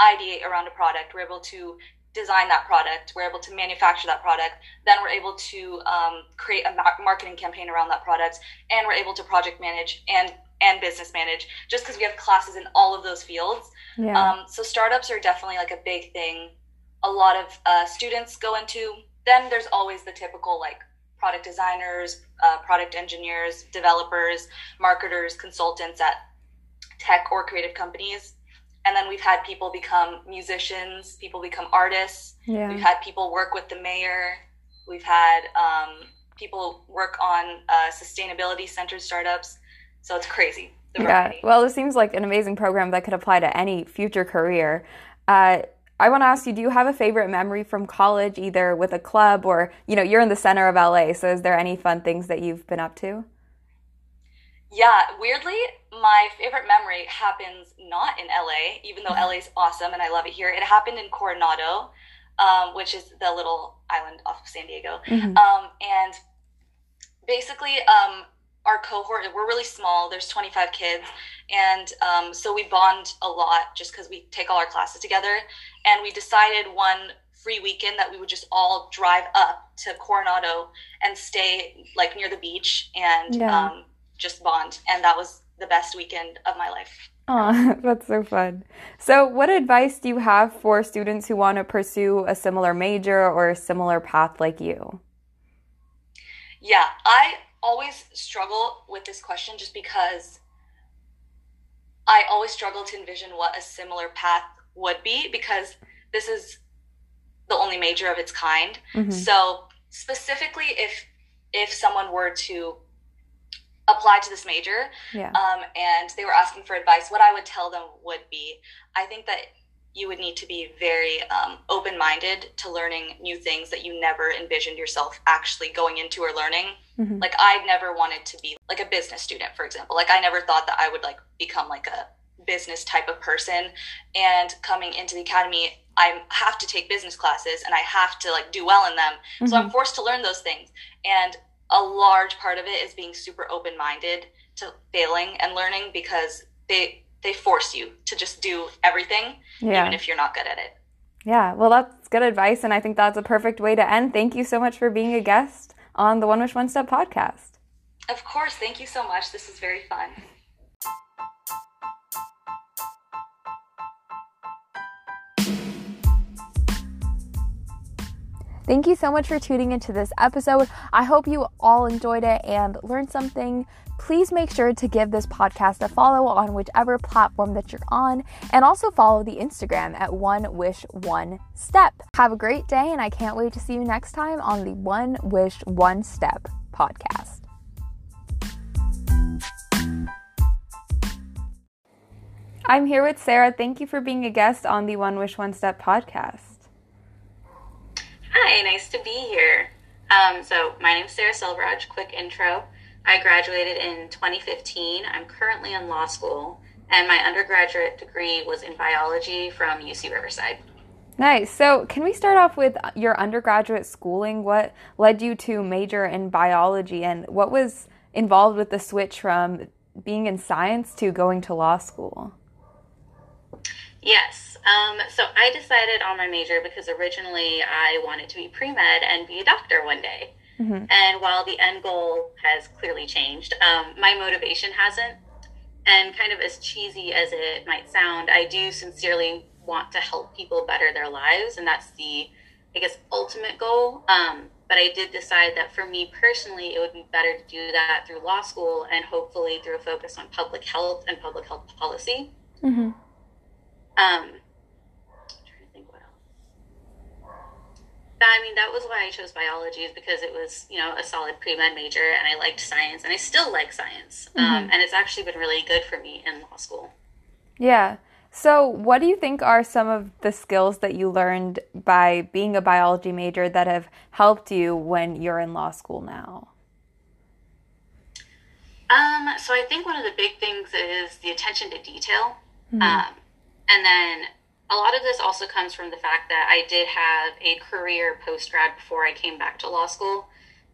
ideate around a product. We're able to design that product. We're able to manufacture that product. Then we're able to um, create a marketing campaign around that product, and we're able to project manage and and business manage just because we have classes in all of those fields. Yeah. Um, so startups are definitely like a big thing. A lot of uh, students go into. Then there's always the typical like product designers, uh, product engineers, developers, marketers, consultants at tech or creative companies. And then we've had people become musicians, people become artists. Yeah. We've had people work with the mayor. We've had um, people work on uh, sustainability centered startups. So it's crazy. Yeah. Well, it seems like an amazing program that could apply to any future career. Uh, I want to ask you, do you have a favorite memory from college, either with a club or, you know, you're in the center of LA, so is there any fun things that you've been up to? Yeah, weirdly, my favorite memory happens not in LA, even though *laughs* LA is awesome and I love it here. It happened in Coronado, um, which is the little island off of San Diego. Mhm. Um, and basically, um, our cohort, we're really small, there's 25 kids. And um, so we bond a lot just because we take all our classes together. And we decided one free weekend that we would just all drive up to Coronado and stay like near the beach and Yeah. um, just bond. And that was the best weekend of my life. Aw, *laughs* that's so fun. So, what advice do you have for students who want to pursue a similar major or a similar path like you? Yeah, I always struggle with this question just because I always struggle to envision what a similar path would be because this is the only major of its kind. Mhm. So, specifically if if someone were to apply to this major Yeah. um, and they were asking for advice, what I would tell them would be I think that you would need to be very um, open minded to learning new things that you never envisioned yourself actually going into or learning. Mm-hmm. Like I never wanted to be like a business student, for example. Like I never thought that I would like become like a business type of person. And coming into the academy, I have to take business classes and I have to like do well in them. Mm-hmm. So I'm mm-hmm. forced to learn those things. And a large part of it is being super open minded to failing and learning because they they force you to just do everything, yeah. even if you're not good at it. Yeah, well, that's good advice, and I think that's a perfect way to end. Thank you so much for being a guest on the One Wish One Step podcast. Of course, thank you so much. This is very fun. Thank you so much for tuning into this episode. I hope you all enjoyed it and learned something. Please make sure to give this podcast a follow on whichever platform that you're on, and also follow the Instagram at One Wish One Step. Have a great day, and I can't wait to see you next time on the One Wish One Step podcast. I'm here with Sarah. Thank you for being a guest on the One Wish One Step podcast. Hi, nice to be here. Um, so, my name is Sarah Silverage. Quick intro. I graduated in 2015. I'm currently in law school, and my undergraduate degree was in biology from UC Riverside. Nice. So, can we start off with your undergraduate schooling? What led you to major in biology, and what was involved with the switch from being in science to going to law school? Yes. Um, so I decided on my major because originally I wanted to be pre med and be a doctor one day. Mm-hmm. And while the end goal has clearly changed, um, my motivation hasn't. And kind of as cheesy as it might sound, I do sincerely want to help people better their lives. And that's the, I guess, ultimate goal. Um, but I did decide that for me personally, it would be better to do that through law school and hopefully through a focus on public health and public health policy. Mm-hmm. Um, I mean, that was why I chose biology is because it was, you know, a solid pre med major and I liked science and I still like science. Um, mm-hmm. Um, and it's actually been really good for me in law school. Yeah. So, what do you think are some of the skills that you learned by being a biology major that have helped you when you're in law school now? Um, so, I think one of the big things is the attention to detail. Mm-hmm. Um, and then a lot of this also comes from the fact that I did have a career post grad before I came back to law school.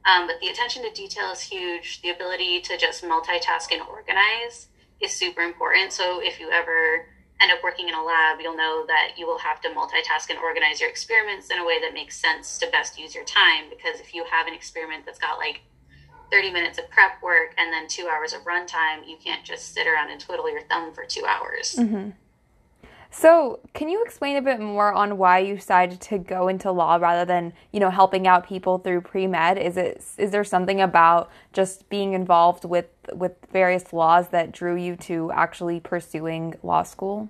Um, but the attention to detail is huge. The ability to just multitask and organize is super important. So if you ever end up working in a lab, you'll know that you will have to multitask and organize your experiments in a way that makes sense to best use your time. Because if you have an experiment that's got like 30 minutes of prep work and then two hours of runtime, you can't just sit around and twiddle your thumb for two hours. Mm-hmm. So, can you explain a bit more on why you decided to go into law rather than, you know, helping out people through pre-med? Is it is there something about just being involved with with various laws that drew you to actually pursuing law school?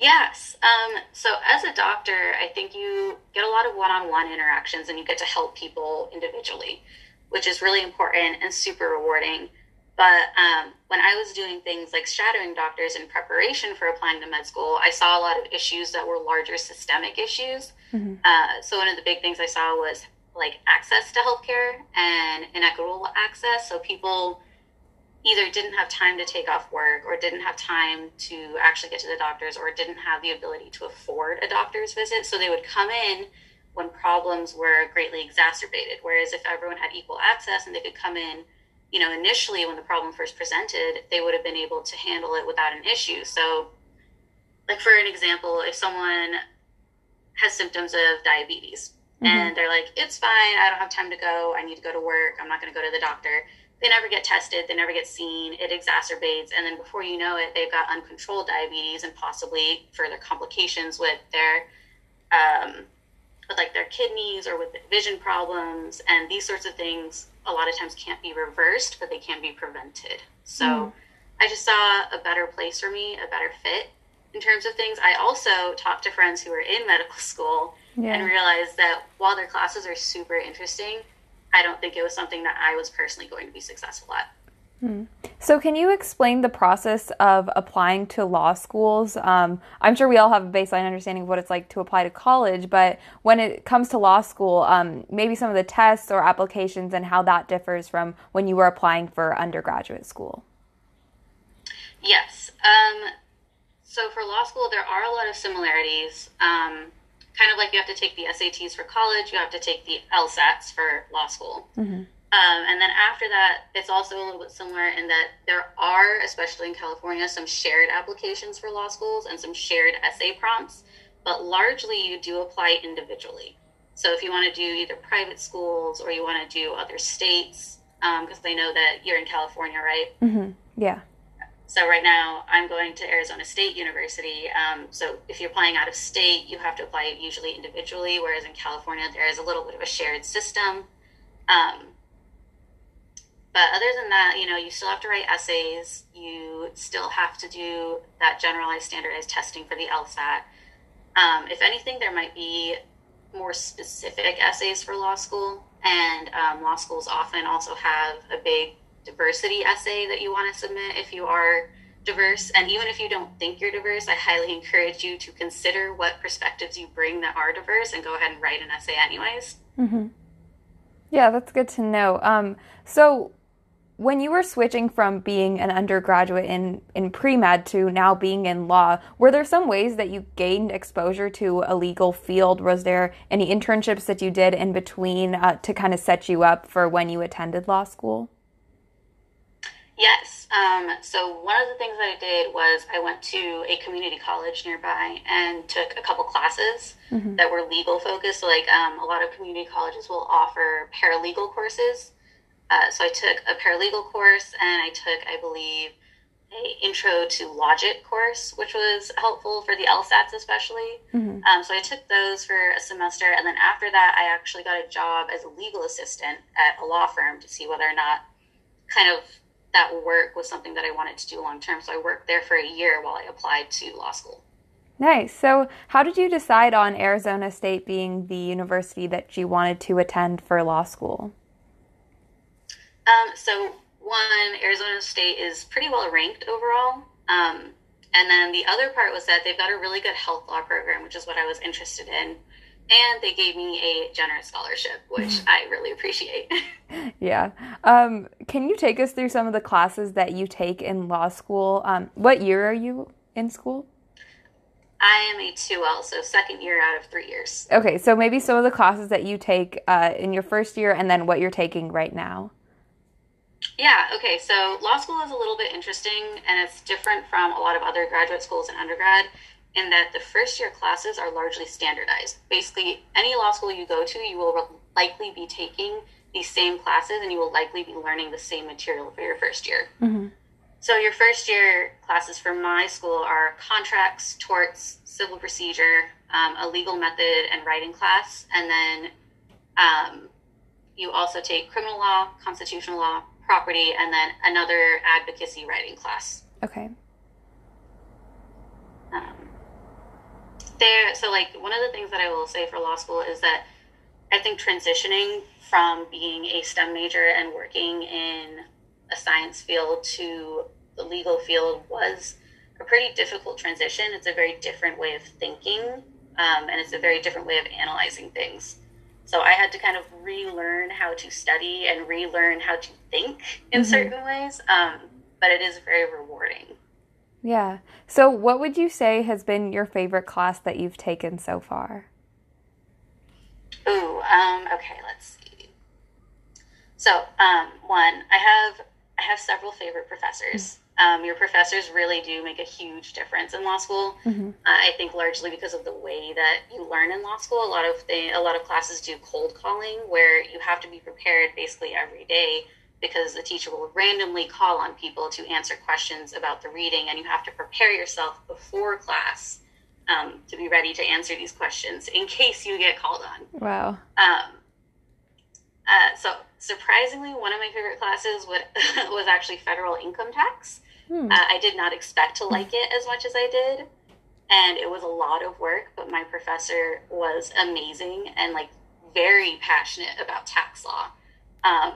Yes. Um, so, as a doctor, I think you get a lot of one-on-one interactions and you get to help people individually, which is really important and super rewarding. But um, when I was doing things like shadowing doctors in preparation for applying to med school, I saw a lot of issues that were larger systemic issues. Mm-hmm. Uh, so one of the big things I saw was like access to healthcare and inequitable access. So people either didn't have time to take off work or didn't have time to actually get to the doctors or didn't have the ability to afford a doctor's visit. So they would come in when problems were greatly exacerbated. Whereas if everyone had equal access and they could come in you know, initially when the problem first presented, they would have been able to handle it without an issue. So, like for an example, if someone has symptoms of diabetes mm-hmm. and they're like, it's fine, I don't have time to go, I need to go to work, I'm not going to go to the doctor. They never get tested, they never get seen, it exacerbates, and then before you know it, they've got uncontrolled diabetes and possibly further complications with their um, with like their kidneys or with vision problems and these sorts of things a lot of times can't be reversed but they can be prevented so mm. i just saw a better place for me a better fit in terms of things i also talked to friends who were in medical *laughs* school yeah. and realized that while their classes are super interesting i don't think it was something that i was personally going to be successful at. So, can you explain the process of applying to law schools? Um, I'm sure we all have a baseline understanding of what it's like to apply to college, but when it comes to law school, um, maybe some of the tests or applications and how that differs from when you were applying for undergraduate school. Yes. Um, so, for law school, there are a lot of similarities. Um, kind of like you have to take the SATs for college, you have to take the LSATs for law school. Mm-hmm. Um, and then after that, it's also a little bit similar in that there are, especially in California, some shared applications for law schools and some shared essay prompts, but largely you do apply individually. So if you want to do either private schools or you want to do other states, because um, they know that you're in California, right? Mm-hmm. Yeah. So right now I'm going to Arizona State University. Um, so if you're applying out of state, you have to apply usually individually, whereas in California there is a little bit of a shared system. Um, but other than that, you know, you still have to write essays. You still have to do that generalized standardized testing for the LSAT. Um, if anything, there might be more specific essays for law school, and um, law schools often also have a big diversity essay that you want to submit if you are diverse. And even if you don't think you're diverse, I highly encourage you to consider what perspectives you bring that are diverse and go ahead and write an essay anyways. Mm-hmm. Yeah, that's good to know. Um, so, when you were switching from being an undergraduate in, in pre med to now being in law, were there some ways that you gained exposure to a legal field? Was there any internships that you did in between uh, to kind of set you up for when you attended law school? Yes. Um, so, one of the things that I did was I went to a community college nearby and took a couple classes mm-hmm. that were legal focused. So, like um, a lot of community colleges will offer paralegal courses. Uh, so I took a paralegal course and I took, I believe, a intro to logic course, which was helpful for the LSATs especially. Mm-hmm. Um, so I took those for a semester, and then after that, I actually got a job as a legal assistant at a law firm to see whether or not kind of that work was something that I wanted to do long term. So I worked there for a year while I applied to law school. Nice. So, how did you decide on Arizona State being the university that you wanted to attend for law school? Um, so one, Arizona State is pretty well ranked overall. Um, and then the other part was that they've got a really good health law program, which is what I was interested in. And they gave me a generous scholarship, which *laughs* I really appreciate. *laughs* yeah. Um, can you take us through some of the classes that you take in law school? Um, what year are you in school? I am a 2L, so second year out of three years. Okay, so maybe some of the classes that you take uh, in your first year and then what you're taking right now. Yeah, okay. So law school is a little bit interesting and it's different from a lot of other graduate schools and undergrad in that the first year classes are largely standardized. Basically, any law school you go to, you will likely be taking these same classes and you will likely be learning the same material for your first year. Mm-hmm. So, your first year classes for my school are contracts, torts, civil procedure, um, a legal method and writing class, and then um, you also take criminal law, constitutional law, property, and then another advocacy writing class. Okay. Um, there, so like one of the things that I will say for law school is that I think transitioning from being a STEM major and working in a science field to the legal field was a pretty difficult transition. It's a very different way of thinking, um, and it's a very different way of analyzing things. So I had to kind of relearn how to study and relearn how to think in mm-hmm. certain ways. Um, but it is very rewarding. Yeah. So, what would you say has been your favorite class that you've taken so far? Ooh, um, okay, let's see. So, um, one, I have I have several favorite professors. Um, your professors really do make a huge difference in law school. Mm-hmm. Uh, I think largely because of the way that you learn in law school. A lot of the, a lot of classes do cold calling, where you have to be prepared basically every day because the teacher will randomly call on people to answer questions about the reading, and you have to prepare yourself before class um, to be ready to answer these questions in case you get called on. Wow. Um, uh, so surprisingly, one of my favorite classes would, *laughs* was actually federal income tax. Hmm. Uh, I did not expect to like it as much as I did, and it was a lot of work. But my professor was amazing and like very passionate about tax law. Um,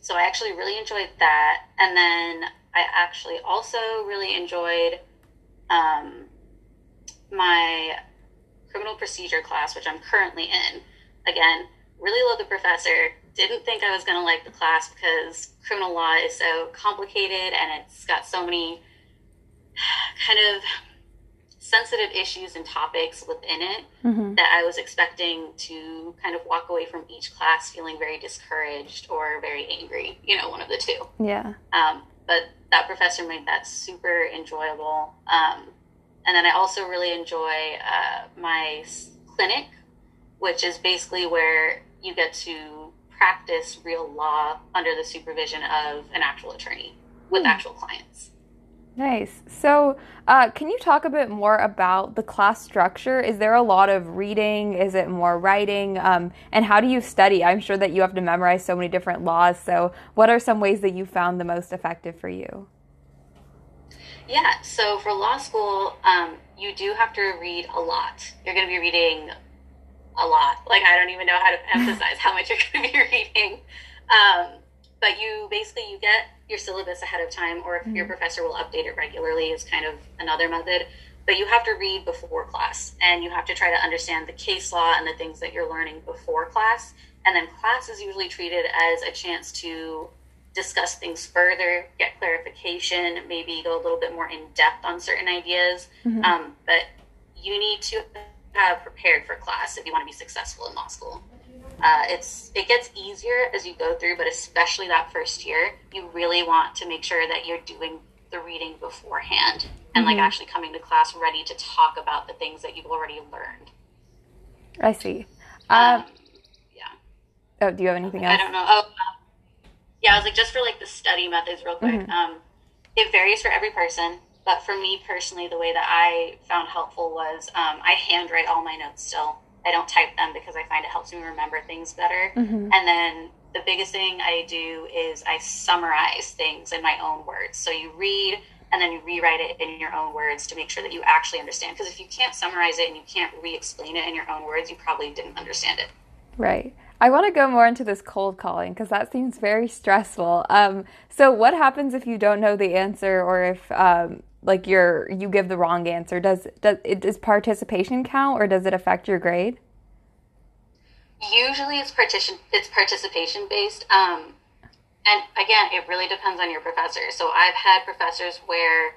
so I actually really enjoyed that. And then I actually also really enjoyed um, my criminal procedure class, which I'm currently in. Again, really love the professor. Didn't think I was going to like the class because criminal law is so complicated and it's got so many *sighs* kind of sensitive issues and topics within it mm-hmm. that I was expecting to kind of walk away from each class feeling very discouraged or very angry, you know, one of the two. Yeah. Um, but that professor made that super enjoyable. Um, and then I also really enjoy uh, my clinic, which is basically where you get to practice real law under the supervision of an actual attorney with mm. actual clients. Nice. So, uh, can you talk a bit more about the class structure? Is there a lot of reading? Is it more writing? Um, and how do you study? I'm sure that you have to memorize so many different laws. So, what are some ways that you found the most effective for you? Yeah, so for law school, um, you do have to read a lot. You're going to be reading a lot. Like, I don't even know how to emphasize how much you're going to be *laughs* reading. Um, but you basically you get your syllabus ahead of time or if mm-hmm. your professor will update it regularly is kind of another method but you have to read before class and you have to try to understand the case law and the things that you're learning before class and then class is usually treated as a chance to discuss things further get clarification maybe go a little bit more in depth on certain ideas mm-hmm. um, but you need to have prepared for class if you want to be successful in law school uh, it's it gets easier as you go through, but especially that first year, you really want to make sure that you're doing the reading beforehand and mm-hmm. like actually coming to class ready to talk about the things that you've already learned. I see. Um, um, yeah. Oh, do you have anything else? I don't know. Oh, uh, yeah. I was like, just for like the study methods, real quick. Mm-hmm. Um, it varies for every person, but for me personally, the way that I found helpful was um, I handwrite all my notes still. I don't type them because I find it helps me remember things better. Mm-hmm. And then the biggest thing I do is I summarize things in my own words. So you read and then you rewrite it in your own words to make sure that you actually understand. Because if you can't summarize it and you can't re explain it in your own words, you probably didn't understand it. Right. I want to go more into this cold calling because that seems very stressful. Um, so, what happens if you don't know the answer or if um, like you're you give the wrong answer. Does does it does participation count or does it affect your grade? Usually it's partition it's participation based um and again it really depends on your professor. So i've had professors where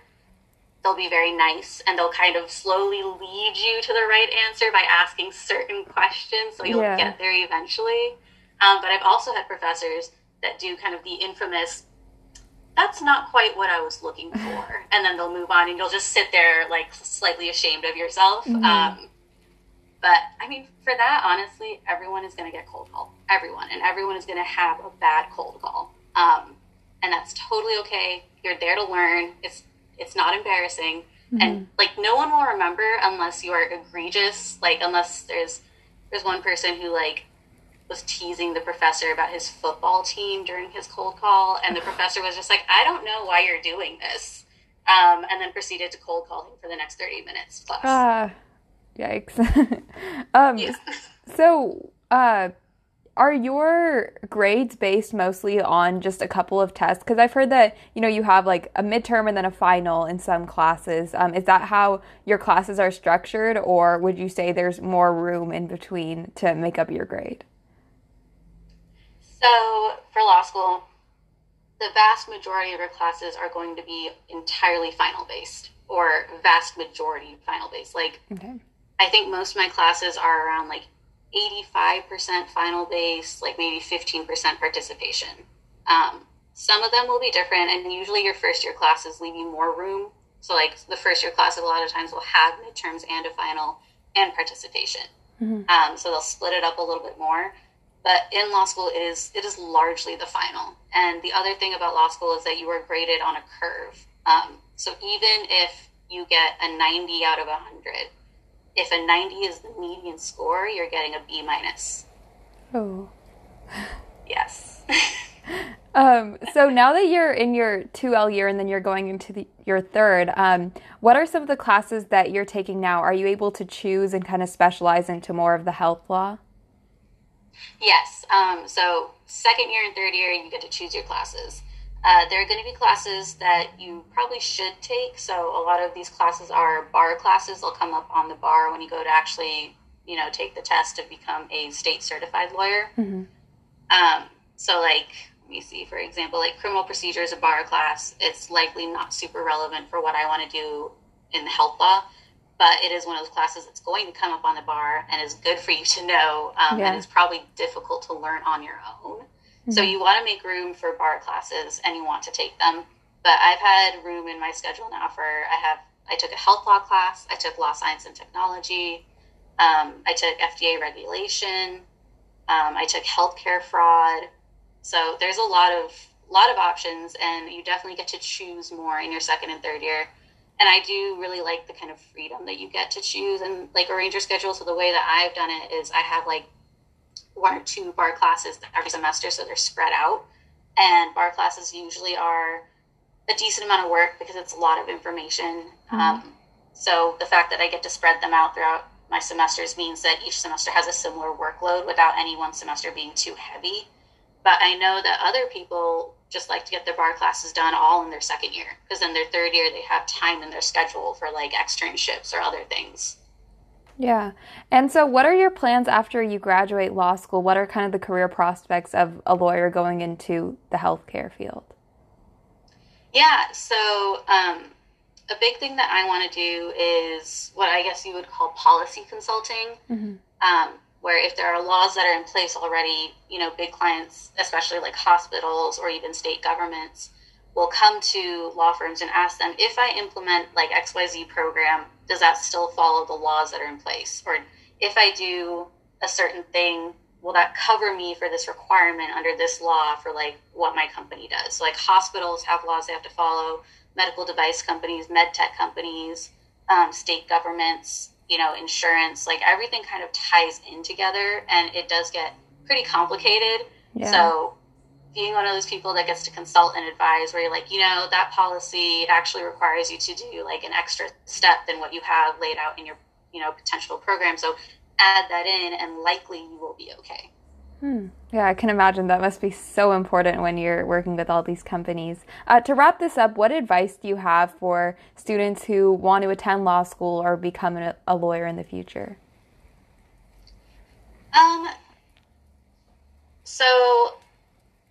they'll be very nice and they'll kind of slowly lead you to the right answer by asking certain questions so you'll yeah. get there eventually. Um, but i've also had professors that do kind of the infamous that's not quite what I was looking for. *laughs* And then they'll move on and you'll just sit there like slightly ashamed of yourself. Mm-hmm. Um, but I mean, for that, honestly, everyone is going to get cold call. Everyone. And everyone is going to have a bad cold call. Um, and that's totally okay. You're there to learn. It's, it's not embarrassing. Mm-hmm. And like, no one will remember unless you are egregious. Like, unless there's, there's one person who like was teasing the professor about his football team during his cold call, and the professor was just like, "I don't know why you're doing this," um, and then proceeded to cold call him for the next thirty minutes plus. Uh, yikes! *laughs* um, yes. So, uh, are your grades based mostly on just a couple of tests? Because I've heard that you know you have like a midterm and then a final in some classes. Um, is that how your classes are structured, or would you say there's more room in between to make up your grade? So for law school, the vast majority of our classes are going to be entirely final based or vast majority final based. Like okay. I think most of my classes are around like 85% final based, like maybe 15% participation. Um, some of them will be different, and usually your first year classes leave you more room. So, like the first year classes, a lot of times will have midterms and a final and participation. Mm-hmm. Um, so they'll split it up a little bit more. But in law school, it is it is largely the final. And the other thing about law school is that you are graded on a curve. Um, so even if you get a 90 out of 100, if a 90 is the median score, you're getting a B minus. Oh. Yes. *laughs* um, so now that you're in your 2L year and then you're going into the, your third, um, what are some of the classes that you're taking now? Are you able to choose and kind of specialize into more of the health law? Yes. Um, so second year and third year, you get to choose your classes. Uh, there are going to be classes that you probably should take. So a lot of these classes are bar classes. They'll come up on the bar when you go to actually, you know, take the test to become a state certified lawyer. Mm-hmm. Um, so like, let me see, for example, like criminal procedure is a bar class. It's likely not super relevant for what I want to do in the health law but it is one of those classes that's going to come up on the bar and is good for you to know um, yeah. and is probably difficult to learn on your own. Mm-hmm. So you want to make room for bar classes and you want to take them. But I've had room in my schedule now for I have I took a health law class, I took law science and technology, um, I took FDA regulation, um, I took healthcare fraud. So there's a lot of lot of options, and you definitely get to choose more in your second and third year and I do really like the kind of freedom that you get to choose and like arrange your schedule. So the way that I've done it is I have like one or two bar classes every semester, so they're spread out. And bar classes usually are a decent amount of work because it's a lot of information. Mm-hmm. Um, so the fact that I get to spread them out throughout my semesters means that each semester has a similar workload without any one semester being too heavy. But I know that other people just like to get their bar classes done all in their second year because in their third year they have time in their schedule for like externships or other things. Yeah. And so what are your plans after you graduate law school? What are kind of the career prospects of a lawyer going into the healthcare field? Yeah, so um, a big thing that I want to do is what I guess you would call policy consulting. Mm-hmm. Um, where if there are laws that are in place already, you know, big clients, especially like hospitals or even state governments, will come to law firms and ask them if I implement like XYZ program, does that still follow the laws that are in place? Or if I do a certain thing, will that cover me for this requirement under this law for like what my company does? So like hospitals have laws they have to follow, medical device companies, med tech companies, um, state governments, you know, insurance, like everything kind of ties in together and it does get pretty complicated. Yeah. So being one of those people that gets to consult and advise where you're like, you know, that policy actually requires you to do like an extra step than what you have laid out in your, you know, potential program. So add that in and likely you will be okay. Hmm. Yeah, I can imagine that must be so important when you're working with all these companies. Uh, to wrap this up, what advice do you have for students who want to attend law school or become a, a lawyer in the future? Um, so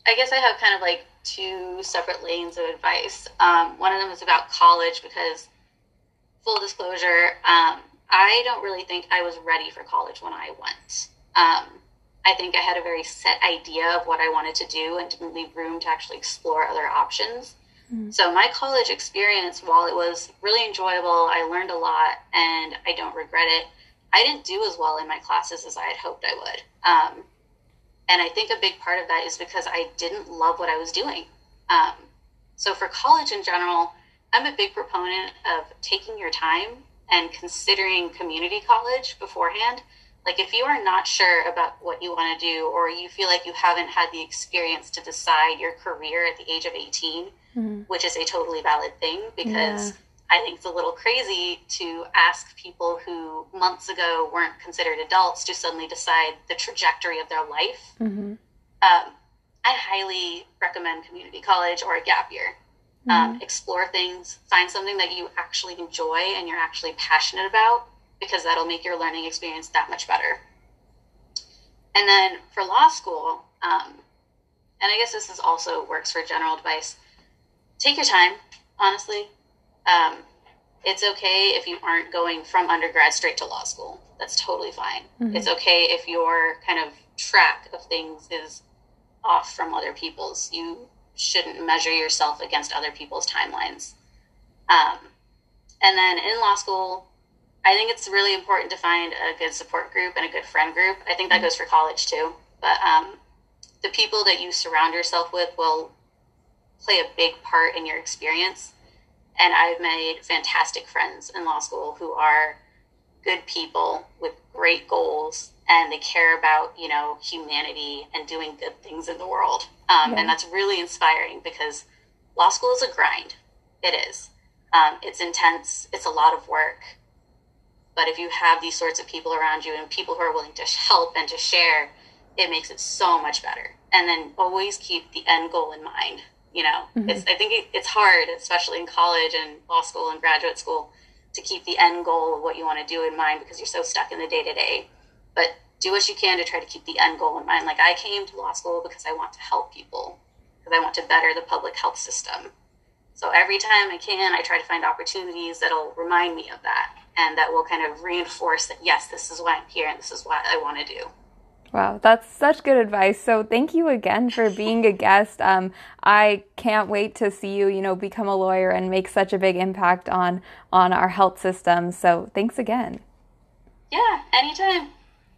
I guess I have kind of like two separate lanes of advice. Um, one of them is about college because, full disclosure, um, I don't really think I was ready for college when I went. Um, I think I had a very set idea of what I wanted to do and didn't leave room to actually explore other options. Mm-hmm. So my college experience, while it was really enjoyable, I learned a lot and I don't regret it. I didn't do as well in my classes as I had hoped I would. Um, and I think a big part of that is because I didn't love what I was doing. Um, so for college in general, I'm a big proponent of taking your time and considering community college beforehand like if you are not sure about what you want to do or you feel like you haven't had the experience to decide your career at the age of 18 mm-hmm. which is a totally valid thing because yeah. i think it's a little crazy to ask people who months ago weren't considered adults to suddenly decide the trajectory of their life mm-hmm. um, i highly recommend community college or a gap year mm-hmm. um, explore things find something that you actually enjoy and you're actually passionate about because that'll make your learning experience that much better. And then for law school, um, and I guess this is also works for general advice, take your time, honestly. Um, it's okay if you aren't going from undergrad straight to law school. That's totally fine. Mm-hmm. It's okay if your kind of track of things is off from other people's. You shouldn't measure yourself against other people's timelines. Um, and then in law school, I think it's really important to find a good support group and a good friend group. I think that mm-hmm. goes for college too. But um, the people that you surround yourself with will play a big part in your experience. And I've made fantastic friends in law school who are good people with great goals and they care about, you know, humanity and doing good things in the world. Um, yeah. And that's really inspiring because law school is a grind. It is. Um, it's intense. It's a lot of work but if you have these sorts of people around you and people who are willing to help and to share, it makes it so much better. And then always keep the end goal in mind. You know, mm-hmm. it's, I think it, it's hard, especially in college and law school and graduate school, to keep the end goal of what you want to do in mind because you're so stuck in the day to day. But do what you can to try to keep the end goal in mind. Like I came to law school because I want to help people, because I want to better the public health system. So every time I can, I try to find opportunities that'll remind me of that and that will kind of reinforce that, yes, this is why I'm here and this is what I want to do. Wow, that's such good advice. So thank you again for being a guest. Um, I can't wait to see you, you know, become a lawyer and make such a big impact on on our health system. So thanks again. Yeah, anytime.